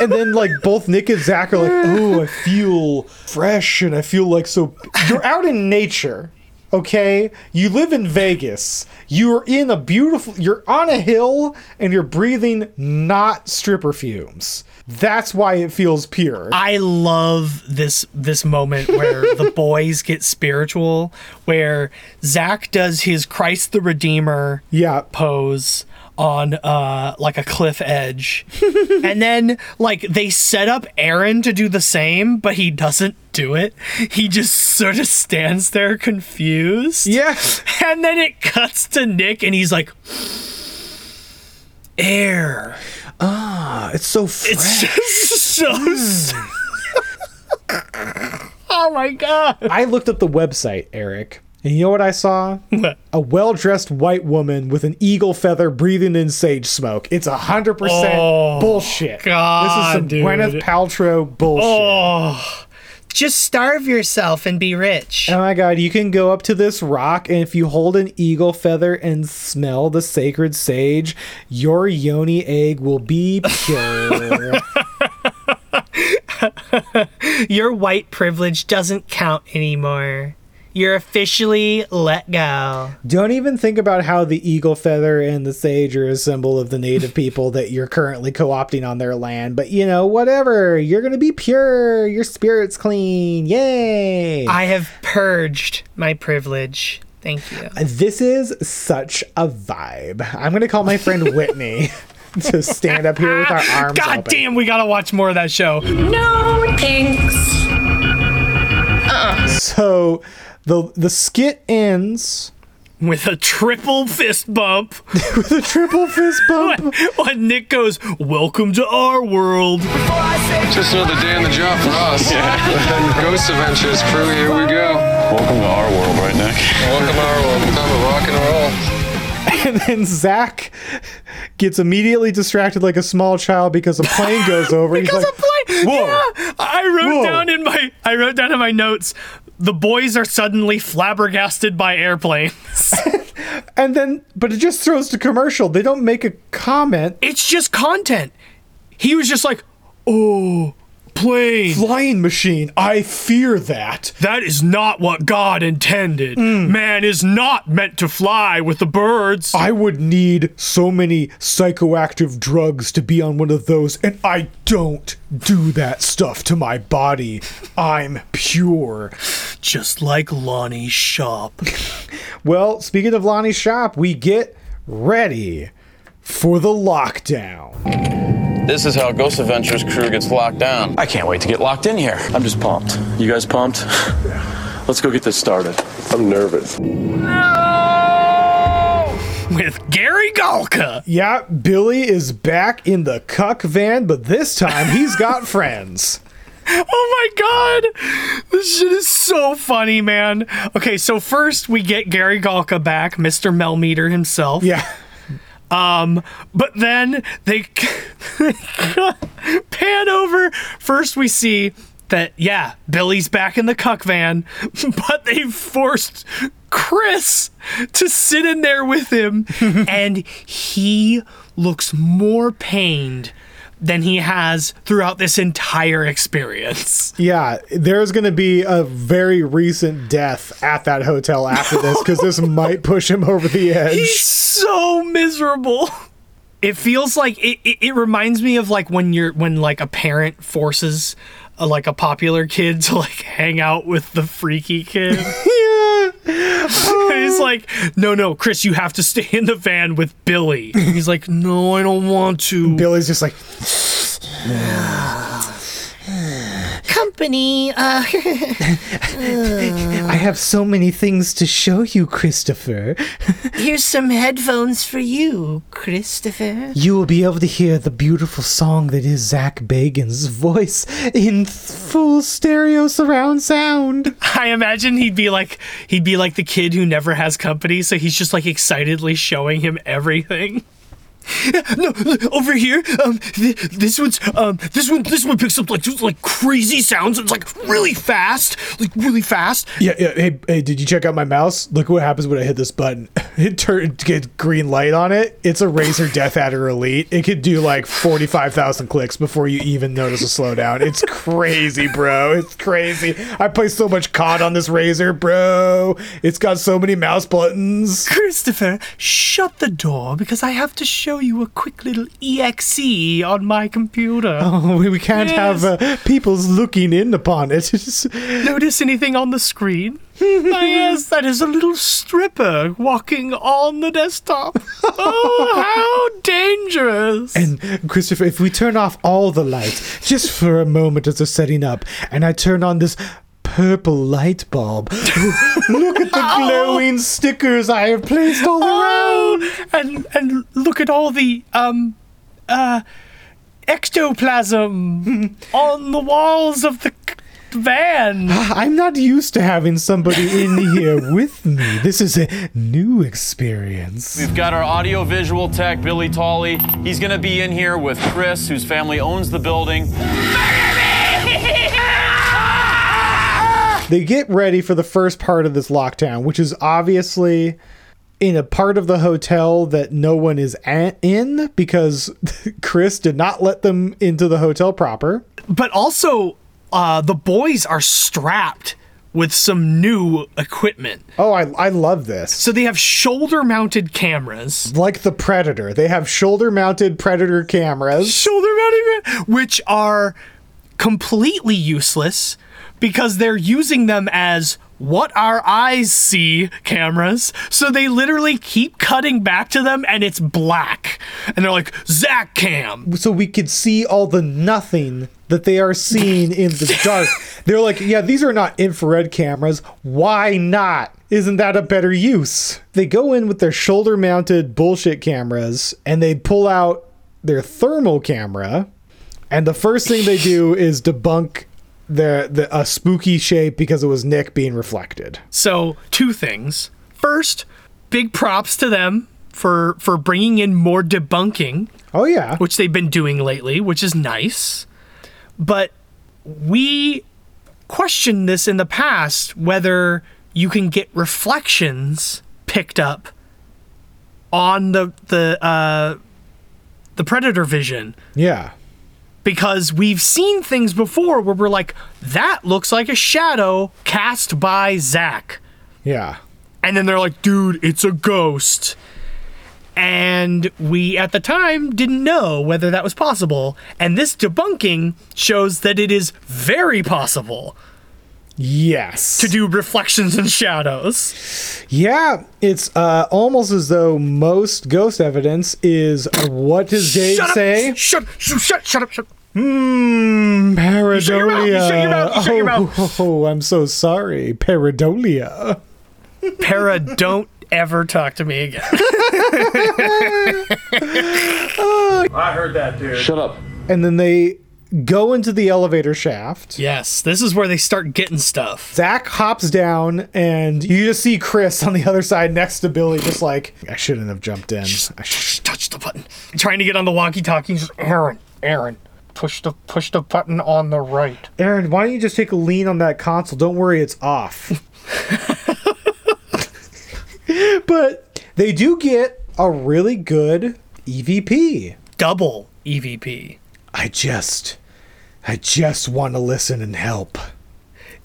And then like both Nick and Zak are like, oh, I feel fresh and I feel like so you're out in nature. Okay, you live in Vegas. You're in a beautiful. You're on a hill and you're breathing not stripper fumes. That's why it feels pure. I love this this moment where the boys get spiritual, where Zak does his Christ the Redeemer yeah. pose on uh like a cliff edge. and then like they set up Aaron to do the same, but he doesn't do it. He just sort of stands there confused. Yeah. And then it cuts to Nick and he's like air. Ah, it's so fresh. It's just so Oh my god. I looked up the website, Erik, and you know what I saw? A well-dressed white woman with an eagle feather breathing in sage smoke. It's a hundred percent Oh, bullshit. God, this is some dude. Gwyneth Paltrow bullshit. Oh. Just starve yourself and be rich. Oh my god, you can go up to this rock, and if you hold an eagle feather and smell the sacred sage, your yoni egg will be pure. Your white privilege doesn't count anymore. You're officially let go. Don't even think about how the eagle feather and the sage are a symbol of the native people that you're currently co opting on their land. But you know, whatever. You're going to be pure. Your spirit's clean. Yay. I have purged my privilege. Thank you. This is such a vibe. I'm going to call my friend Whitney to stand up here with our arms God open. damn, we gotta watch more of that show. No thanks. Uh-uh. So the the skit ends with a triple fist bump. with a triple fist bump. when, when Nick goes, "Welcome to our world." Just another day on the job for us. Ghost Adventures crew, here we go. Welcome to our world, right, Nick? Welcome to our world. Time to rock and roll. And then Zak gets immediately distracted like a small child because a plane goes over. He's Because like, a plane. Whoa. Yeah, I wrote Whoa. down in my I wrote down in my notes. The boys are suddenly flabbergasted by airplanes. and then, but it just throws to commercial. They don't make a comment. it's just content. He was just like, "Oh, plane, Flying machine. I fear that. that is not what God intended. Mm. Man is not meant to fly with the birds." I would need so many psychoactive drugs to be on one of those, and I don't do that stuff to my body. I'm pure. just like Lonnie's shop. Well, speaking of Lonnie's shop, we get ready for the lockdown. This is how Ghost Adventures crew gets locked down. I can't wait to get locked in here. I'm just pumped. You guys pumped? Yeah. Let's go get this started. I'm nervous. with Gary Galka. Yeah, Billy is back in the cuck van, but this time he's got friends. Oh my god! This shit is so funny, man. Okay, so first we get Gary Galka back, Mr. Melmeter himself. Yeah. Um, but then they pan over. First, we see that yeah, Billy's back in the cuck van, but they forced Chris to sit in there with him, and he looks more pained than he has throughout this entire experience. Yeah, there's going to be a very recent death at that hotel after this because this might push him over the edge. He's so miserable. It feels like it, it, it reminds me of like when you're when like a parent forces a, like a popular kid to like hang out with the freaky kid. yeah. He's like, no, no, Chris, you have to stay in the van with Billy. He's like, no, I don't want to. Billy's just like, company. Uh, I have so many things to show you, Christopher. here's some headphones for you, Christopher. You will be able to hear the beautiful song that is Zak Bagans' voice in full stereo surround sound. I imagine he'd be like he'd be like the kid who never has company, so he's just like excitedly showing him everything. No, over here. Um, th- this one's um, this one, this one picks up like just like crazy sounds. It's like really fast, like really fast. Yeah, yeah. Hey, hey, did you check out my mouse? Look what happens when I hit this button. It turns get green light on it. It's a Razer DeathAdder Elite. It could do like forty five thousand clicks before you even notice a slowdown. It's crazy, bro. It's crazy. I play so much COD on this Razer, bro. It's got so many mouse buttons. Christopher, shut the door because I have to show you a quick little exe on my computer. Oh, we can't have uh, people's looking in upon it. Notice anything on the screen? Ah, yes, that is a little stripper walking on the desktop. Oh, how dangerous! And Christopher, if we turn off all the lights just for a moment as they're setting up, and I turn on this purple light bulb, look at the glowing stickers I have placed all around. Oh, and and look at all the um uh ectoplasm on the walls of the van. I'm not used to having somebody in here with me. This is a new experience. We've got our audio visual tech, Billy Tolley. He's going to be in here with Chris, whose family owns the building. They get ready for the first part of this lockdown, which is obviously in a part of the hotel that no one is a- in because Chris did not let them into the hotel proper. But also, uh, the boys are strapped with some new equipment. Oh, I, I love this. So they have shoulder mounted cameras. Like the Predator. They have shoulder mounted Predator cameras. Shoulder mounted, which are completely useless because they're using them as what our eyes see cameras. So they literally keep cutting back to them and it's black. And they're like, Zak Cam. So we could see all the nothing that they are seeing in the dark. They're like, yeah, these are not infrared cameras. Why not? Isn't that a better use? They go in with their shoulder mounted bullshit cameras and they pull out their thermal camera. And the first thing they do is debunk the, the a spooky shape because it was Nick being reflected. So, two things. First, big props to them for for bringing in more debunking. Oh yeah. Which they've been doing lately, which is nice. But we questioned this in the past whether you can get reflections picked up on the the uh the predator vision Yeah. Because we've seen things before where we're like that looks like a shadow cast by Zak Yeah. and then they're like dude it's a ghost. And we at the time didn't know whether that was possible. And this debunking shows that it is very possible Yes. to do reflections and shadows Yeah, it's uh, almost as though most ghost evidence is uh, what does Dave Shut up! say? Shut, shut, shut, shut up, shut Hmm, pareidolia. shut your mouth, you shut your mouth, you shut your oh, oh, I'm so sorry. Pareidolia. Para, don't ever talk to me again. I heard that, dude. Shut up. And then they go into the elevator shaft. yes, this is where they start getting stuff. Zak hops down, and you just see Chris on the other side next to Billy, just like, I shouldn't have jumped in. I sh- touch the button. Trying to get on the walkie-talkie. Just, Aaron, Aaron, push the push the button on the right. Aaron, why don't you just take a lean on that console? Don't worry, it's off. but they do get a really good EVP. Double EVP. I just, I just want to listen and help.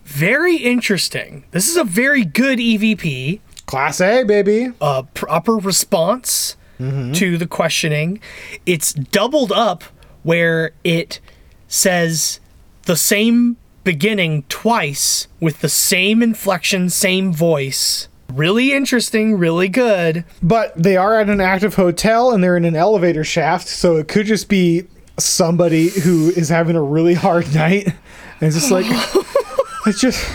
Very interesting. This is a very good EVP. Class A, baby. A proper response mm-hmm. to the questioning. It's doubled up where it says the same beginning twice with the same inflection, same voice. Really interesting, really good. But they are at an active hotel and they're in an elevator shaft, so it could just be somebody who is having a really hard night and it's just like I just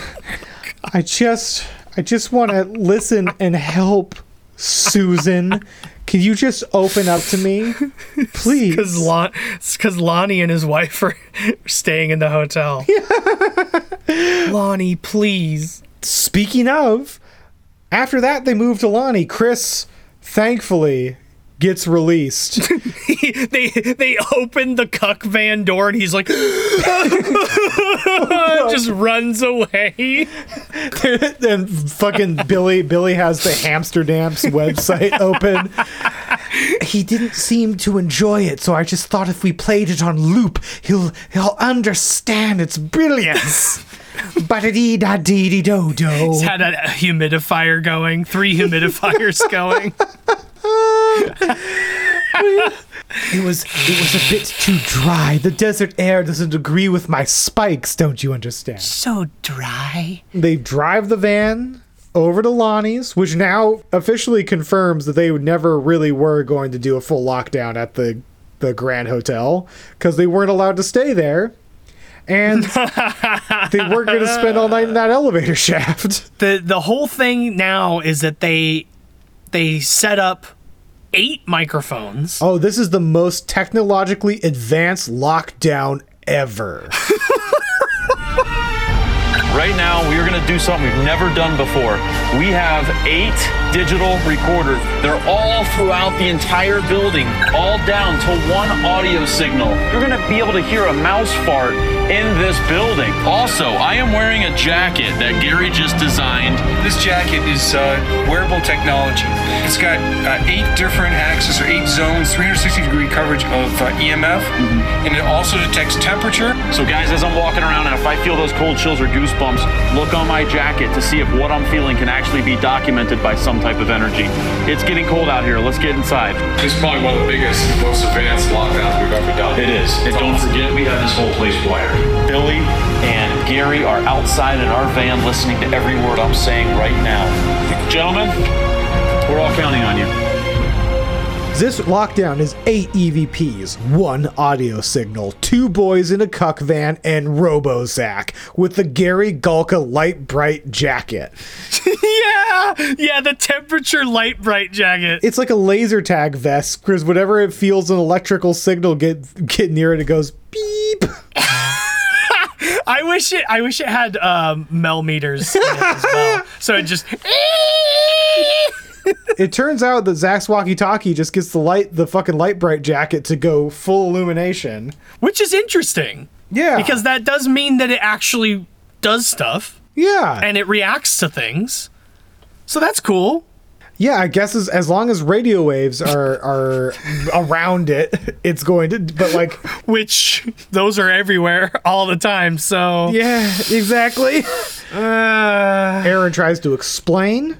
I just I just want to listen and help Susan. Can you just open up to me? Please. Because Lon- Lonnie and his wife are staying in the hotel. Lonnie, please. Speaking of, after that they move to Lonnie. Chris thankfully gets released. they they open the cuck van door and he's like just runs away. and fucking Billy Billy has the hamster Hamsterdam's website open. He didn't seem to enjoy it, so I just thought if we played it on loop, he'll he'll understand its brilliance. But dee da dee dee do do. He's had a humidifier going, three humidifiers going. It was it was a bit too dry. The desert air doesn't agree with my spikes, don't you understand? So dry. They drive the van over to Lonnie's, which now officially confirms that they never really were going to do a full lockdown at the the Grand Hotel because they weren't allowed to stay there. And they weren't going to spend all night in that elevator shaft. The the whole thing now is that they they set up eight microphones. Oh, this is the most technologically advanced lockdown ever. Right now, we are going to do something we've never done before. We have eight digital recorders. They're all throughout the entire building, all down to one audio signal. You're going to be able to hear a mouse fart in this building. Also, I am wearing a jacket that Gary just designed. This jacket is uh, wearable technology. It's got uh, eight different axes or eight zones, 360 degree coverage of uh, EMF, and it also detects temperature. So, guys, as I'm walking around, and if I feel those cold chills or goosebumps, look on my jacket to see if what I'm feeling can actually be documented by some type of energy. It's getting cold out here. Let's get inside. This is probably one of the biggest, most advanced lockdowns we've ever done. It is. And don't forget, we have this whole place wired. Billy and Gary are outside in our van listening to every word I'm saying right now. Gentlemen, we're all counting on you. This lockdown is eight EVPs, one audio signal, two boys in a cuck van, and RoboZak with the Gary Galka light bright jacket. yeah, yeah, the temperature light bright jacket. It's like a laser tag vest, because whenever it feels an electrical signal get get near it, it goes beep. I wish it. I wish it had um, mel meters it as well. So it just. It turns out that Zak's walkie-talkie just gets the light, the fucking light bright jacket to go full illumination, which is interesting. Yeah, because that does mean that it actually does stuff. Yeah, and it reacts to things. So that's cool. Yeah, I guess as, as long as radio waves are are around it, it's going to. But like, which those are everywhere all the time. So yeah, exactly. Uh, Aaron tries to explain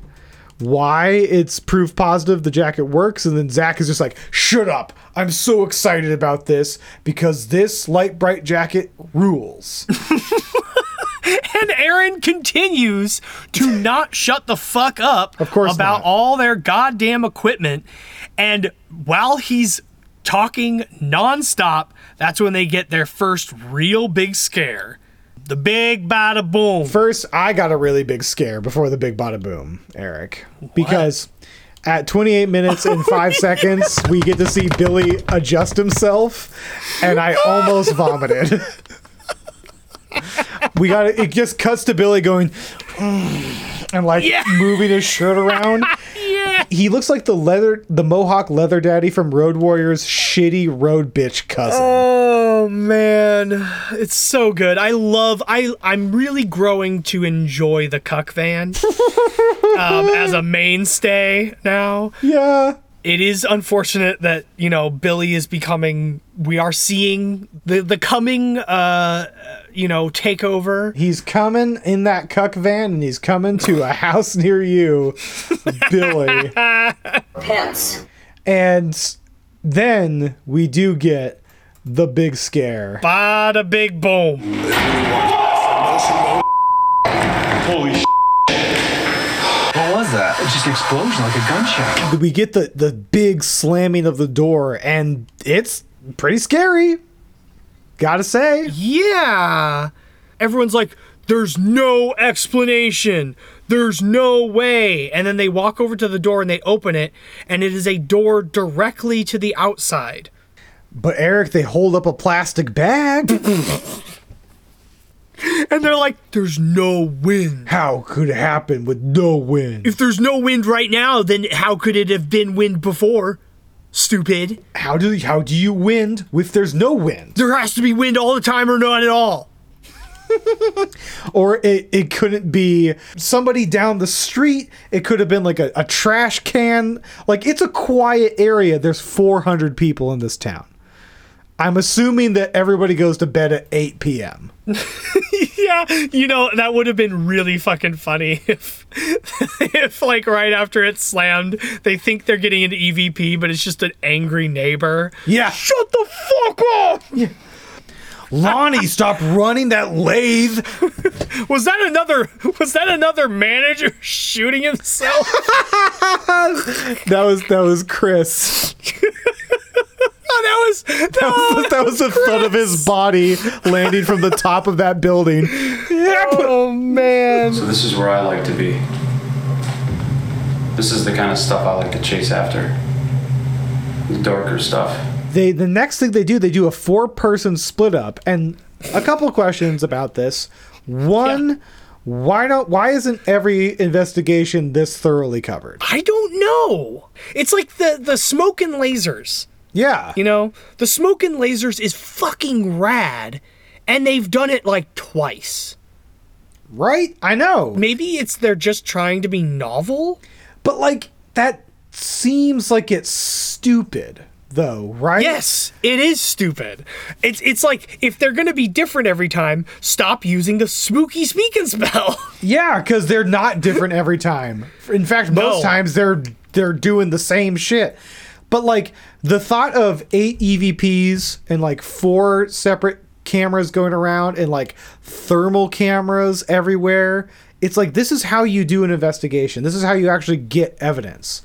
why it's proof positive the jacket works, and then Zak is just like, "Shut up! I'm so excited about this because this light bright jacket rules." and Aaron continues to not shut the fuck up of course about not. all their goddamn equipment. And while he's talking nonstop, that's when they get their first real big scare. The big bada boom. First, I got a really big scare before the big bada boom, Erik, because at 28 minutes and 5 seconds, we get to see Billy adjust himself, and I almost vomited. we got it. It just cuts to Billy going mm, and like Yeah. moving his shirt around. He looks like the leather, the Mohawk leather daddy from Road Warrior's shitty road bitch cousin. Oh man, it's so good. I love. I I'm really growing to enjoy the cuck van um, as a mainstay now. Yeah. It is unfortunate that you know Billy is becoming. We are seeing the the coming. Uh, you know takeover. He's coming in that cuck van, and he's coming to a house near you, Billy. Pence. And then we do get the big scare. Bada big boom. Holy sh! What was that? It's just an explosion, like a gunshot. We get the the big slamming of the door, and it's pretty scary. Gotta say. Yeah. Everyone's like, there's no explanation. There's no way. And then they walk over to the door and they open it, and it is a door directly to the outside. But Erik, they hold up a plastic bag. And they're like, there's no wind. How could it happen with no wind? If there's no wind right now, then how could it have been wind before? Stupid. How do how do you wind if there's no wind? There has to be wind all the time or not at all. Or it, it couldn't be somebody down the street. It could have been like a, a trash can. Like it's a quiet area. There's 400 people in this town. I'm assuming that everybody goes to bed at 8 p.m. yeah, you know that would have been really fucking funny if, if like right after it slammed, they think they're getting into EVP, but it's just an angry neighbor. Yeah. Shut the fuck up! Lonnie, stop running that lathe. Was that another? Was that another manager shooting himself? That was that was Chris. Oh, that was that, That was, that was the thud of his body landing from the top of that building. Yep. Oh man. So this is where I like to be. This is the kind of stuff I like to chase after. The darker stuff. They the next thing they do, they do a four person split up, and a couple questions about this. One, Why don't? Why isn't every investigation this thoroughly covered? I don't know. It's like the the smoke and lasers. Yeah. You know, the smoke and lasers is fucking rad, and they've done it like twice. Right? I know. Maybe it's they're just trying to be novel. But like that seems like it's stupid though, right? Yes, it is stupid. It's it's like if they're gonna be different every time, stop using the spooky speaking spell. Yeah, because they're not different every time. In fact, most No. times they're they're doing the same shit. But like the thought of eight EVPs and like four separate cameras going around and like thermal cameras everywhere, it's like this is how you do an investigation. This is how you actually get evidence.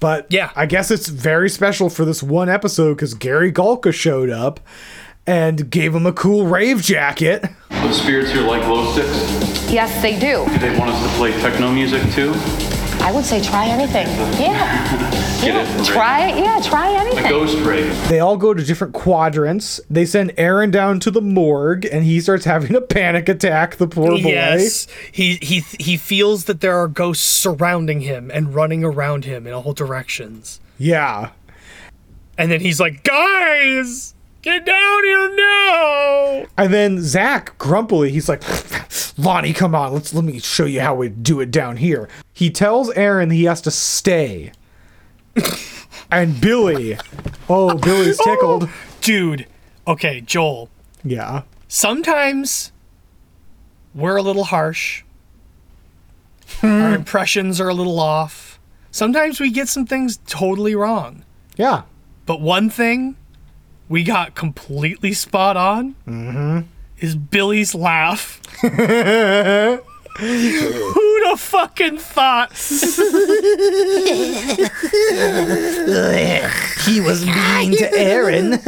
But yeah, I guess it's very special for this one episode because Gary Galka showed up and gave him a cool rave jacket. The spirits here like glow sticks. Yes, they do. Do they want us to play techno music too? I would say try anything. Yeah. Get it? Try it. Yeah, try A anything. ghost rave. They all go to different quadrants. They send Aaron down to the morgue, and he starts having a panic attack. The poor boy. Yes, he he he feels that there are ghosts surrounding him and running around him in all directions. Yeah. And then he's like, "Guys, get down here now!" And then Zak grumpily, he's like, "Lonnie, come on, let's let me show you how we do it down here." He tells Aaron he has to stay, and Billy, oh, Billy's tickled, dude. Okay, Joel. Yeah. Sometimes we're a little harsh. Our impressions are a little off. Sometimes we get some things totally wrong. Yeah. But one thing we got completely spot on Mm-hmm. is Billy's laugh. Who'd have fucking thought? he was mean to Aaron.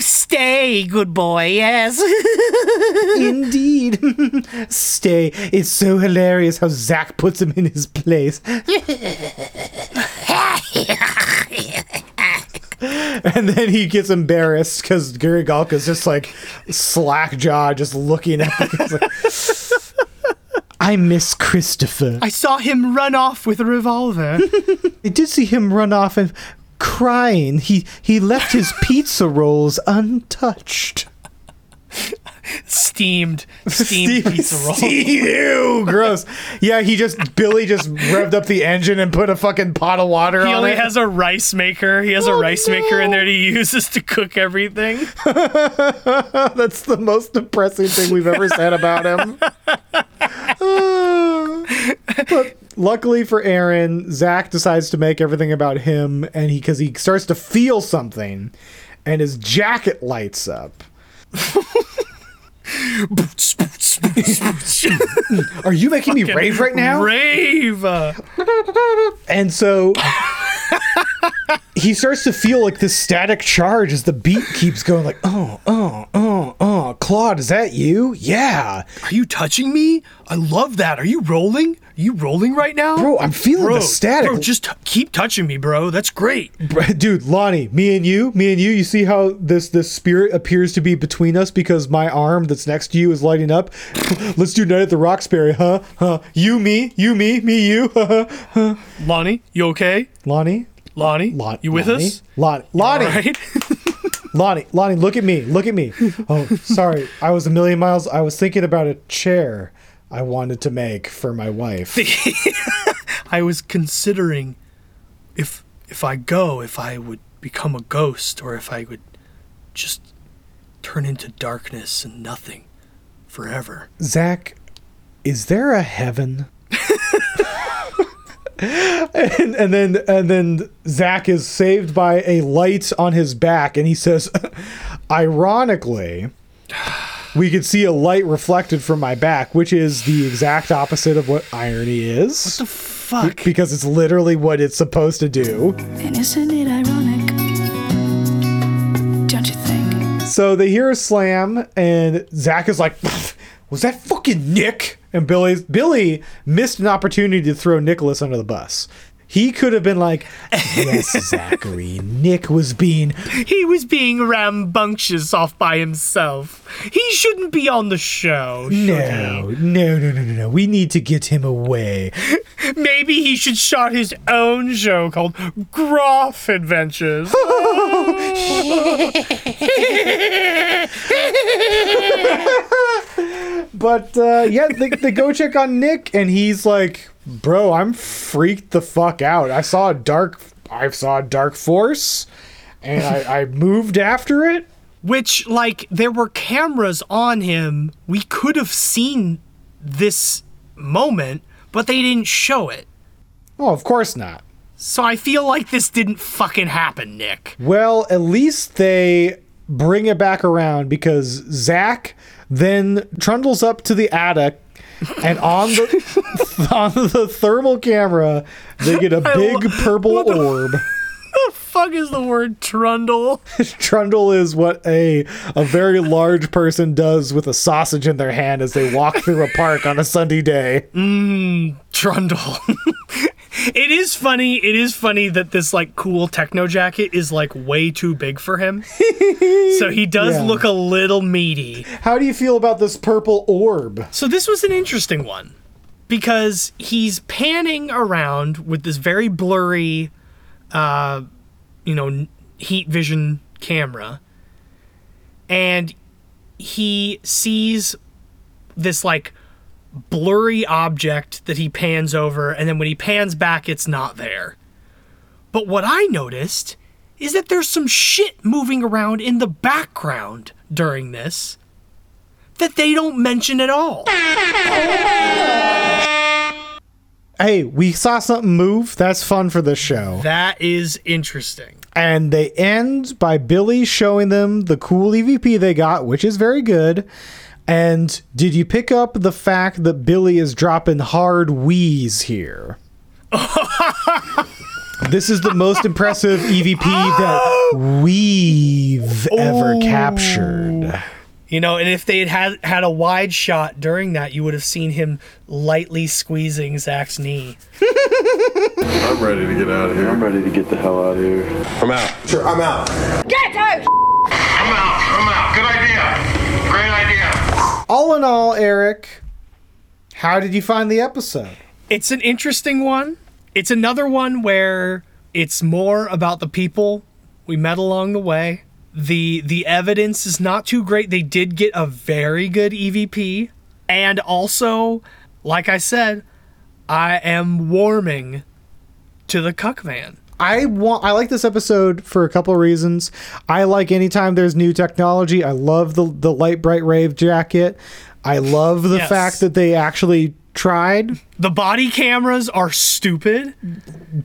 Stay, good boy, yes. Indeed. Stay. It's so hilarious how Zak puts him in his place. And then he gets embarrassed because Gary Galka's just like slack jaw, just looking at him. I miss Christopher. I saw him run off with a revolver. I did see him run off and crying. He he left his pizza rolls untouched. Steamed, steamed pizza roll. Ew, gross. Yeah, he just Billy just revved up the engine and put a fucking pot of water on it. He on only it. has a rice maker. He has a oh, rice maker in there he uses to cook everything. That's the most depressing thing we've ever said about him. but luckily for Aaron, Zak decides to make everything about him, and he because he starts to feel something, and his jacket lights up. Are you making me rave right now? Rave. And so he starts to feel like this static charge as the beat keeps going like, oh, oh, oh, oh. Claude, is that you? Yeah. Are you touching me? I love that. Are you rolling? Are you rolling right now? Bro, I'm feeling Bro, the static. Bro, just t- keep touching me, bro. That's great. Dude, Lonnie, me and you, me and you, you see how this this spirit appears to be between us because my arm that's next to you is lighting up? Let's do Night at the Roxbury, huh? Huh? You, me, you, me, me, you. Lonnie, you okay? Lonnie? Lonnie, Lon- you with Lonnie? us? Lonnie, Lonnie, right. Lonnie, Lonnie, look at me, look at me. Oh, sorry, I was a million miles. I was thinking about a chair I wanted to make for my wife. I was considering if if I go, if I would become a ghost or if I would just turn into darkness and nothing forever. Zak, is there a heaven? and, and then and then Zak is saved by a light on his back, and he says, ironically, we could see a light reflected from my back, which is the exact opposite of what irony is. What the fuck? Because it's literally what it's supposed to do. And isn't it ironic? Don't you think? So they hear a slam, and Zak is like, "Was that fucking Nick?" And Billy Billy missed an opportunity to throw Nicholas under the bus. He could have been like, "Yes, Zachary, Nick was being He was being rambunctious off by himself. He shouldn't be on the show. no, no, no, no, no, no. We need to get him away." Maybe he should start his own show called Groff Adventures. But uh, yeah, they, they go check on Nick, and he's like, "Bro, I'm freaked the fuck out. I saw a dark, I saw a dark force, and I, I moved after it." Which, like, there were cameras on him. We could have seen this moment, but they didn't show it. Oh, of course not. So I feel like this didn't fucking happen, Nick. Well, at least they bring it back around because Zak then trundles up to the attic, and on the on the thermal camera, they get a big lo- purple orb. The fuck is the word trundle? Trundle is what a a very large person does with a sausage in their hand as they walk through a park on a sunny day. Mmm, trundle. it is funny. It is funny that this like cool techno jacket is like way too big for him. so he does Yeah. look a little meaty. How do you feel about this purple orb? So this was an interesting one because he's panning around with this very blurry, uh, you know, heat vision camera, and he sees this like blurry object that he pans over, and then when he pans back, it's not there. But what I noticed is that there's some shit moving around in the background during this that they don't mention at all. Hey, we saw something move. That's fun for the show. That is interesting. And they end by Billy showing them the cool EVP they got, which is very good. And did you pick up the fact that Billy is dropping hard wheeze here? this is the most impressive EVP that we've ever captured. You know, and if they had, had had a wide shot during that, you would have seen him lightly squeezing Zak's knee. I'm ready to get out of here. I'm ready to get the hell out of here. I'm out. Sure, I'm out. Get out! I'm out. I'm out. Good idea. Great idea. All in all, Erik, how did you find the episode? It's an interesting one. It's another one where it's more about the people we met along the way. The the evidence is not too great. They did get a very good EVP. And also, like I said, I am warming to the cuck van. I want I like this episode for a couple of reasons. I like anytime there's new technology. I love the the light bright rave jacket. I love the Yes. fact that they actually tried The body cameras are stupid.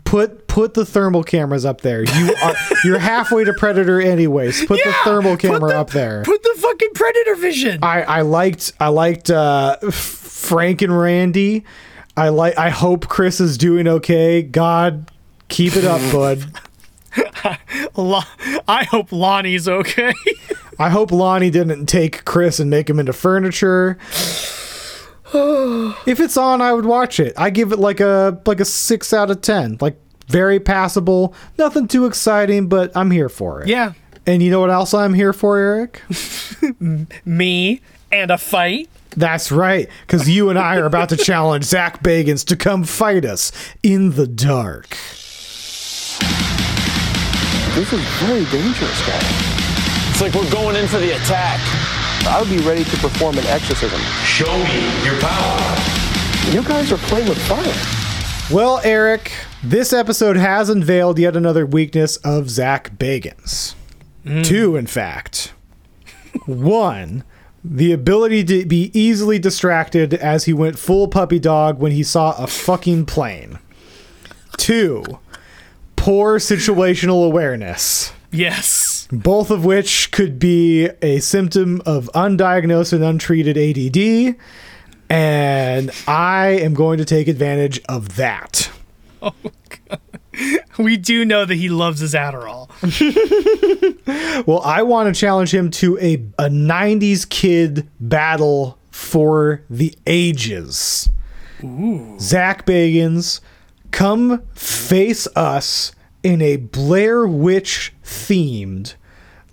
put put the thermal cameras up there. You are you're halfway to Predator anyways. Put the thermal camera up there. Put the fucking predator vision. I I liked I liked uh Frank and Randy. I like I hope Chris is doing okay. God keep it up, bud. I hope Lonnie's okay. I hope Lonnie didn't take Chris and make him into furniture. if it's on, I would watch it. I give it like a like a six out of ten. Like very passable, nothing too exciting, but I'm here for it. Yeah. And you know what else I'm here for, Erik? Me and a fight. That's right, because you and I are about to challenge Zak Bagans to come fight us in the dark. This is very dangerous, guys. It's like we're going in for the attack. I would be ready to perform an exorcism. Show me your power. You guys are playing with fire. Well, Erik, this episode has unveiled yet another weakness of Zak Bagans. Mm. Two, in fact. One, the ability to be easily distracted as he went full puppy dog when he saw a fucking plane. Two, poor situational awareness. Yes. Both of which could be a symptom of undiagnosed and untreated ADD. And I am going to take advantage of that. Oh, God. We do know that he loves his Adderall. Well, I want to challenge him to a, a 90s kid battle for the ages. Ooh. Zak Bagans come face us in a Blair Witch themed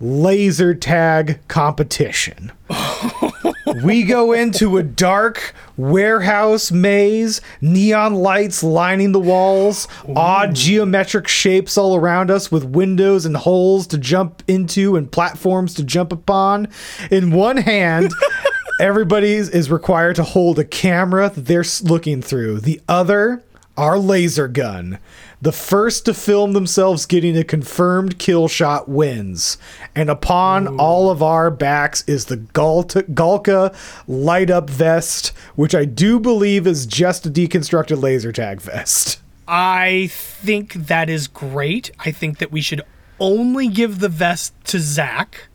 laser tag competition. we go into a dark warehouse maze, neon lights lining the walls, odd geometric shapes all around us with windows and holes to jump into and platforms to jump upon. In one hand, everybody is- is required to hold a camera that they're looking through. The other, our laser gun. The first to film themselves getting a confirmed kill shot wins. And upon all of our backs is the Galta, Galka light up vest, which I do believe is just a deconstructed laser tag vest. I think that is great. I think that we should only give the vest to Zak,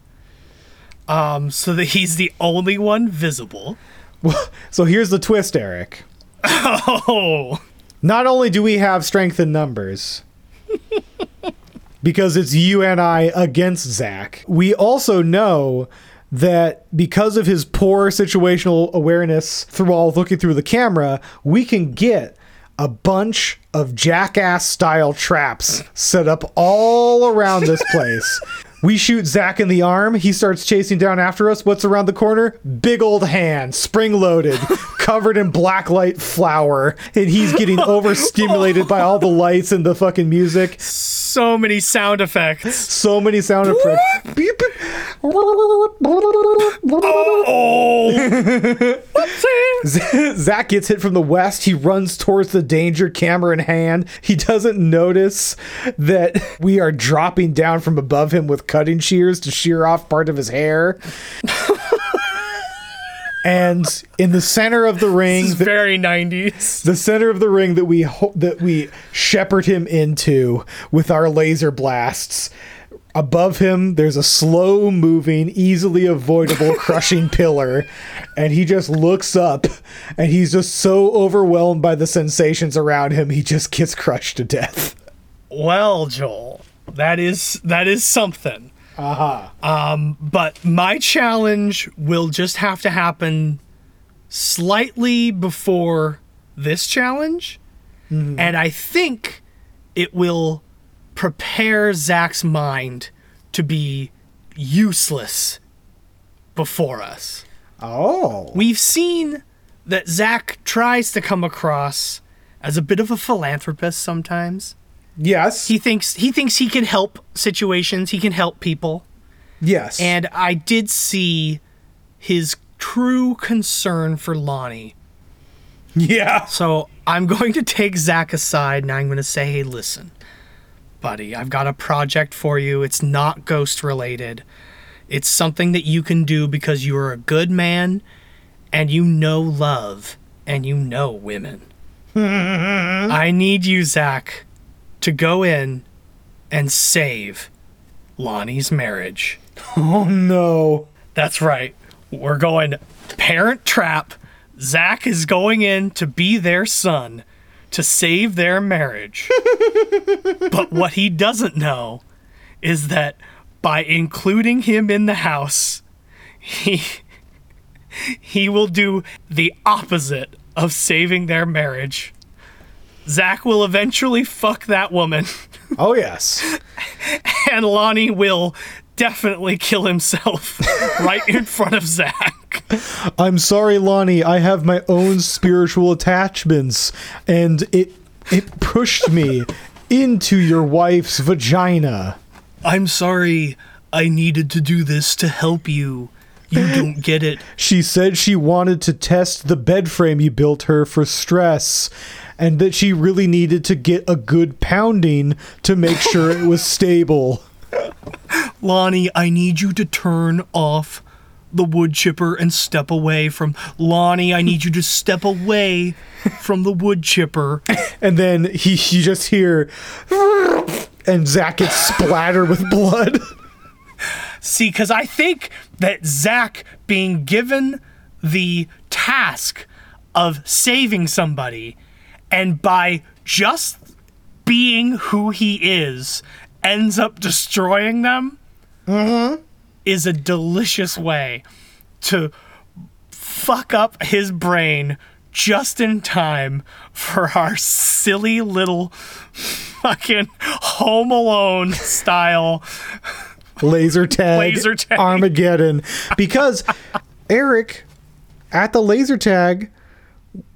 um, so that he's the only one visible. So here's the twist, Erik. Oh, Not only do we have strength in numbers, because it's you and I against Zak, we also know that because of his poor situational awareness through all looking through the camera, we can get a bunch of jackass style traps set up all around this place. We shoot Zak in the arm. He starts chasing down after us. What's around the corner? Big old hand, spring loaded, covered in black light flour. And he's getting overstimulated by all the lights and the fucking music. so many sound effects. So many sound effects. Oh. Beep. Zak gets hit from the west. He runs towards the danger, camera in hand. He doesn't notice that we are dropping down from above him with cutting shears to shear off part of his hair. and in the center of the ring, This is very 90s. the center of the ring that we ho- that we shepherd him into with our laser blasts. Above him, there's a slow moving, easily avoidable crushing pillar, and he just looks up and he's just so overwhelmed by the sensations around him, he just gets crushed to death. Well, Joel, that is that is something. Uh-huh. Um, but my challenge will just have to happen slightly before this challenge, and I think it will prepare Zak's mind to be useless before us. Oh. We've seen that Zach tries to come across as a bit of a philanthropist sometimes. Yes. He thinks he thinks he can help situations, he can help people. Yes. And I did see his true concern for Lonnie. Yeah. So I'm going to take Zak aside and I'm going to say, hey, listen, buddy, I've got a project for you. It's not ghost related. It's something that you can do because you're a good man and you know love and you know women. I need you, Zak, to go in and save Lonnie's marriage. Oh no. That's right. We're going parent trap. Zak is going in to be their son to save their marriage. but what he doesn't know is that by including him in the house, he he will do the opposite of saving their marriage. Zak will eventually fuck that woman. Oh yes. and Lonnie will definitely kill himself right in front of Zak. I'm sorry, Lonnie. I have my own spiritual attachments, and it it pushed me into your wife's vagina. I'm sorry. I needed to do this to help you. You don't get it. She said she wanted to test the bed frame you built her for stress, and that she really needed to get a good pounding to make sure it was stable. Lonnie, I need you to turn off the wood chipper and step away from Lonnie. I need you to step away from the wood chipper. And then he you just hear and Zak gets splattered with blood. See, because I think that Zak being given the task of saving somebody and by just being who he is ends up destroying them mm-hmm. is a delicious way to fuck up his brain just in time for our silly little fucking Home Alone style laser tag, Laser tag. Armageddon. Because Erik, at the laser tag,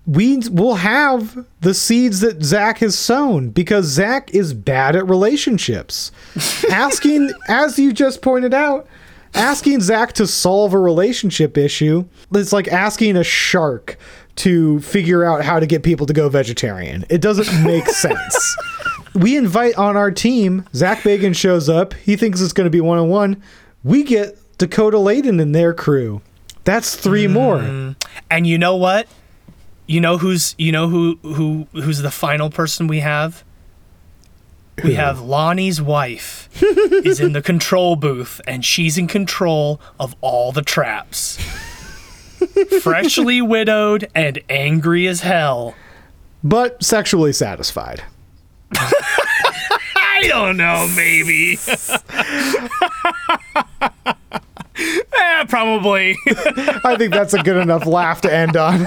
we will have the seeds that Zak has sown because Zak is bad at relationships. asking, as you just pointed out, asking Zak to solve a relationship issue, it's like asking a shark to figure out how to get people to go vegetarian. It doesn't make sense. We invite on our team, Zak Bagan shows up. He thinks it's going to be one on one. We get Dakota Laden and their crew. That's three mm. more. And you know what? You know who's you know who who who's the final person we have? We have Lonnie's wife is in the control booth and she's in control of all the traps. Freshly widowed and angry as hell. But sexually satisfied. I don't know, maybe. eh, probably. I think that's a good enough laugh to end on.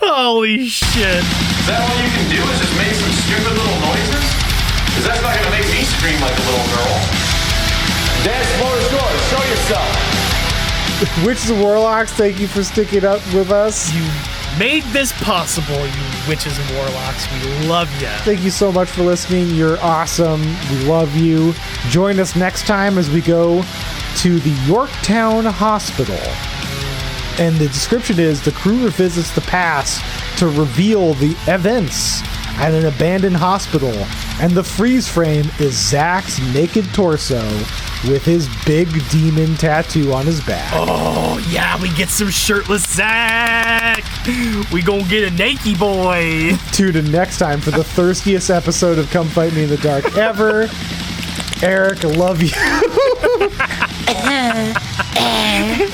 Holy shit. Is that all you can do is just make some stupid little noises? Because that's not going to make me scream like a little girl. Dance floor is yours. Show yourself. Witches and Warlocks, thank you for sticking up with us. You made this possible, you witches and warlocks. We love you. Thank you so much for listening. You're awesome. We love you. Join us next time as we go to the Yorktown Hospital. And the description is the crew revisits the past to reveal the events at an abandoned hospital. And the freeze frame is Zak's naked torso with his big demon tattoo on his back. Oh, yeah, we get some shirtless Zach. We gonna get a naked boy. Tune in next time for the thirstiest episode of Come Fight Me in the Dark ever. Erik, I love you. Uh-huh. Uh.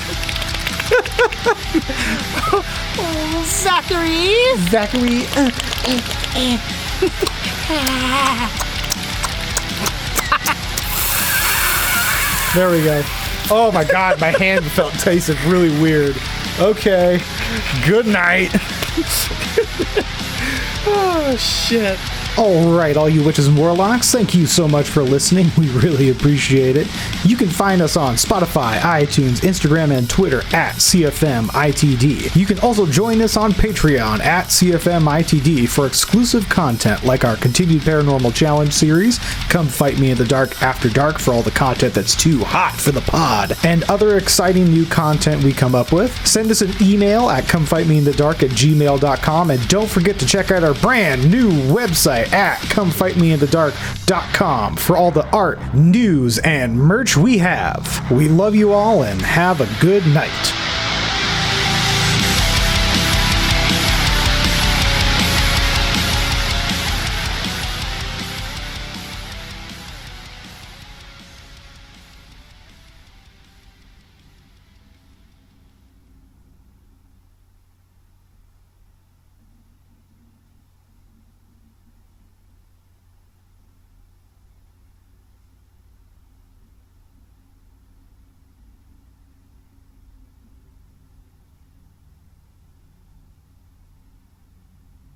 Zachary. Zachary. Uh, uh, uh. There we go. Oh my god, my hand felt tasted really weird. Okay. Good night. Oh, shit. All right, all you witches and warlocks, thank you so much for listening. We really appreciate it. You can find us on Spotify, iTunes, Instagram, and Twitter at CFMITD. You can also join us on Patreon at CFMITD for exclusive content like our continued Paranormal Challenge series, Come Fight Me in the Dark After Dark for all the content that's too hot for the pod, and other exciting new content we come up with. Send us an email at comefightmeinthedark at gmail.com, and don't forget to check out our brand new website at comefightmeinthedark.com for all the art, news, and merch we have. We love you all and have a good night.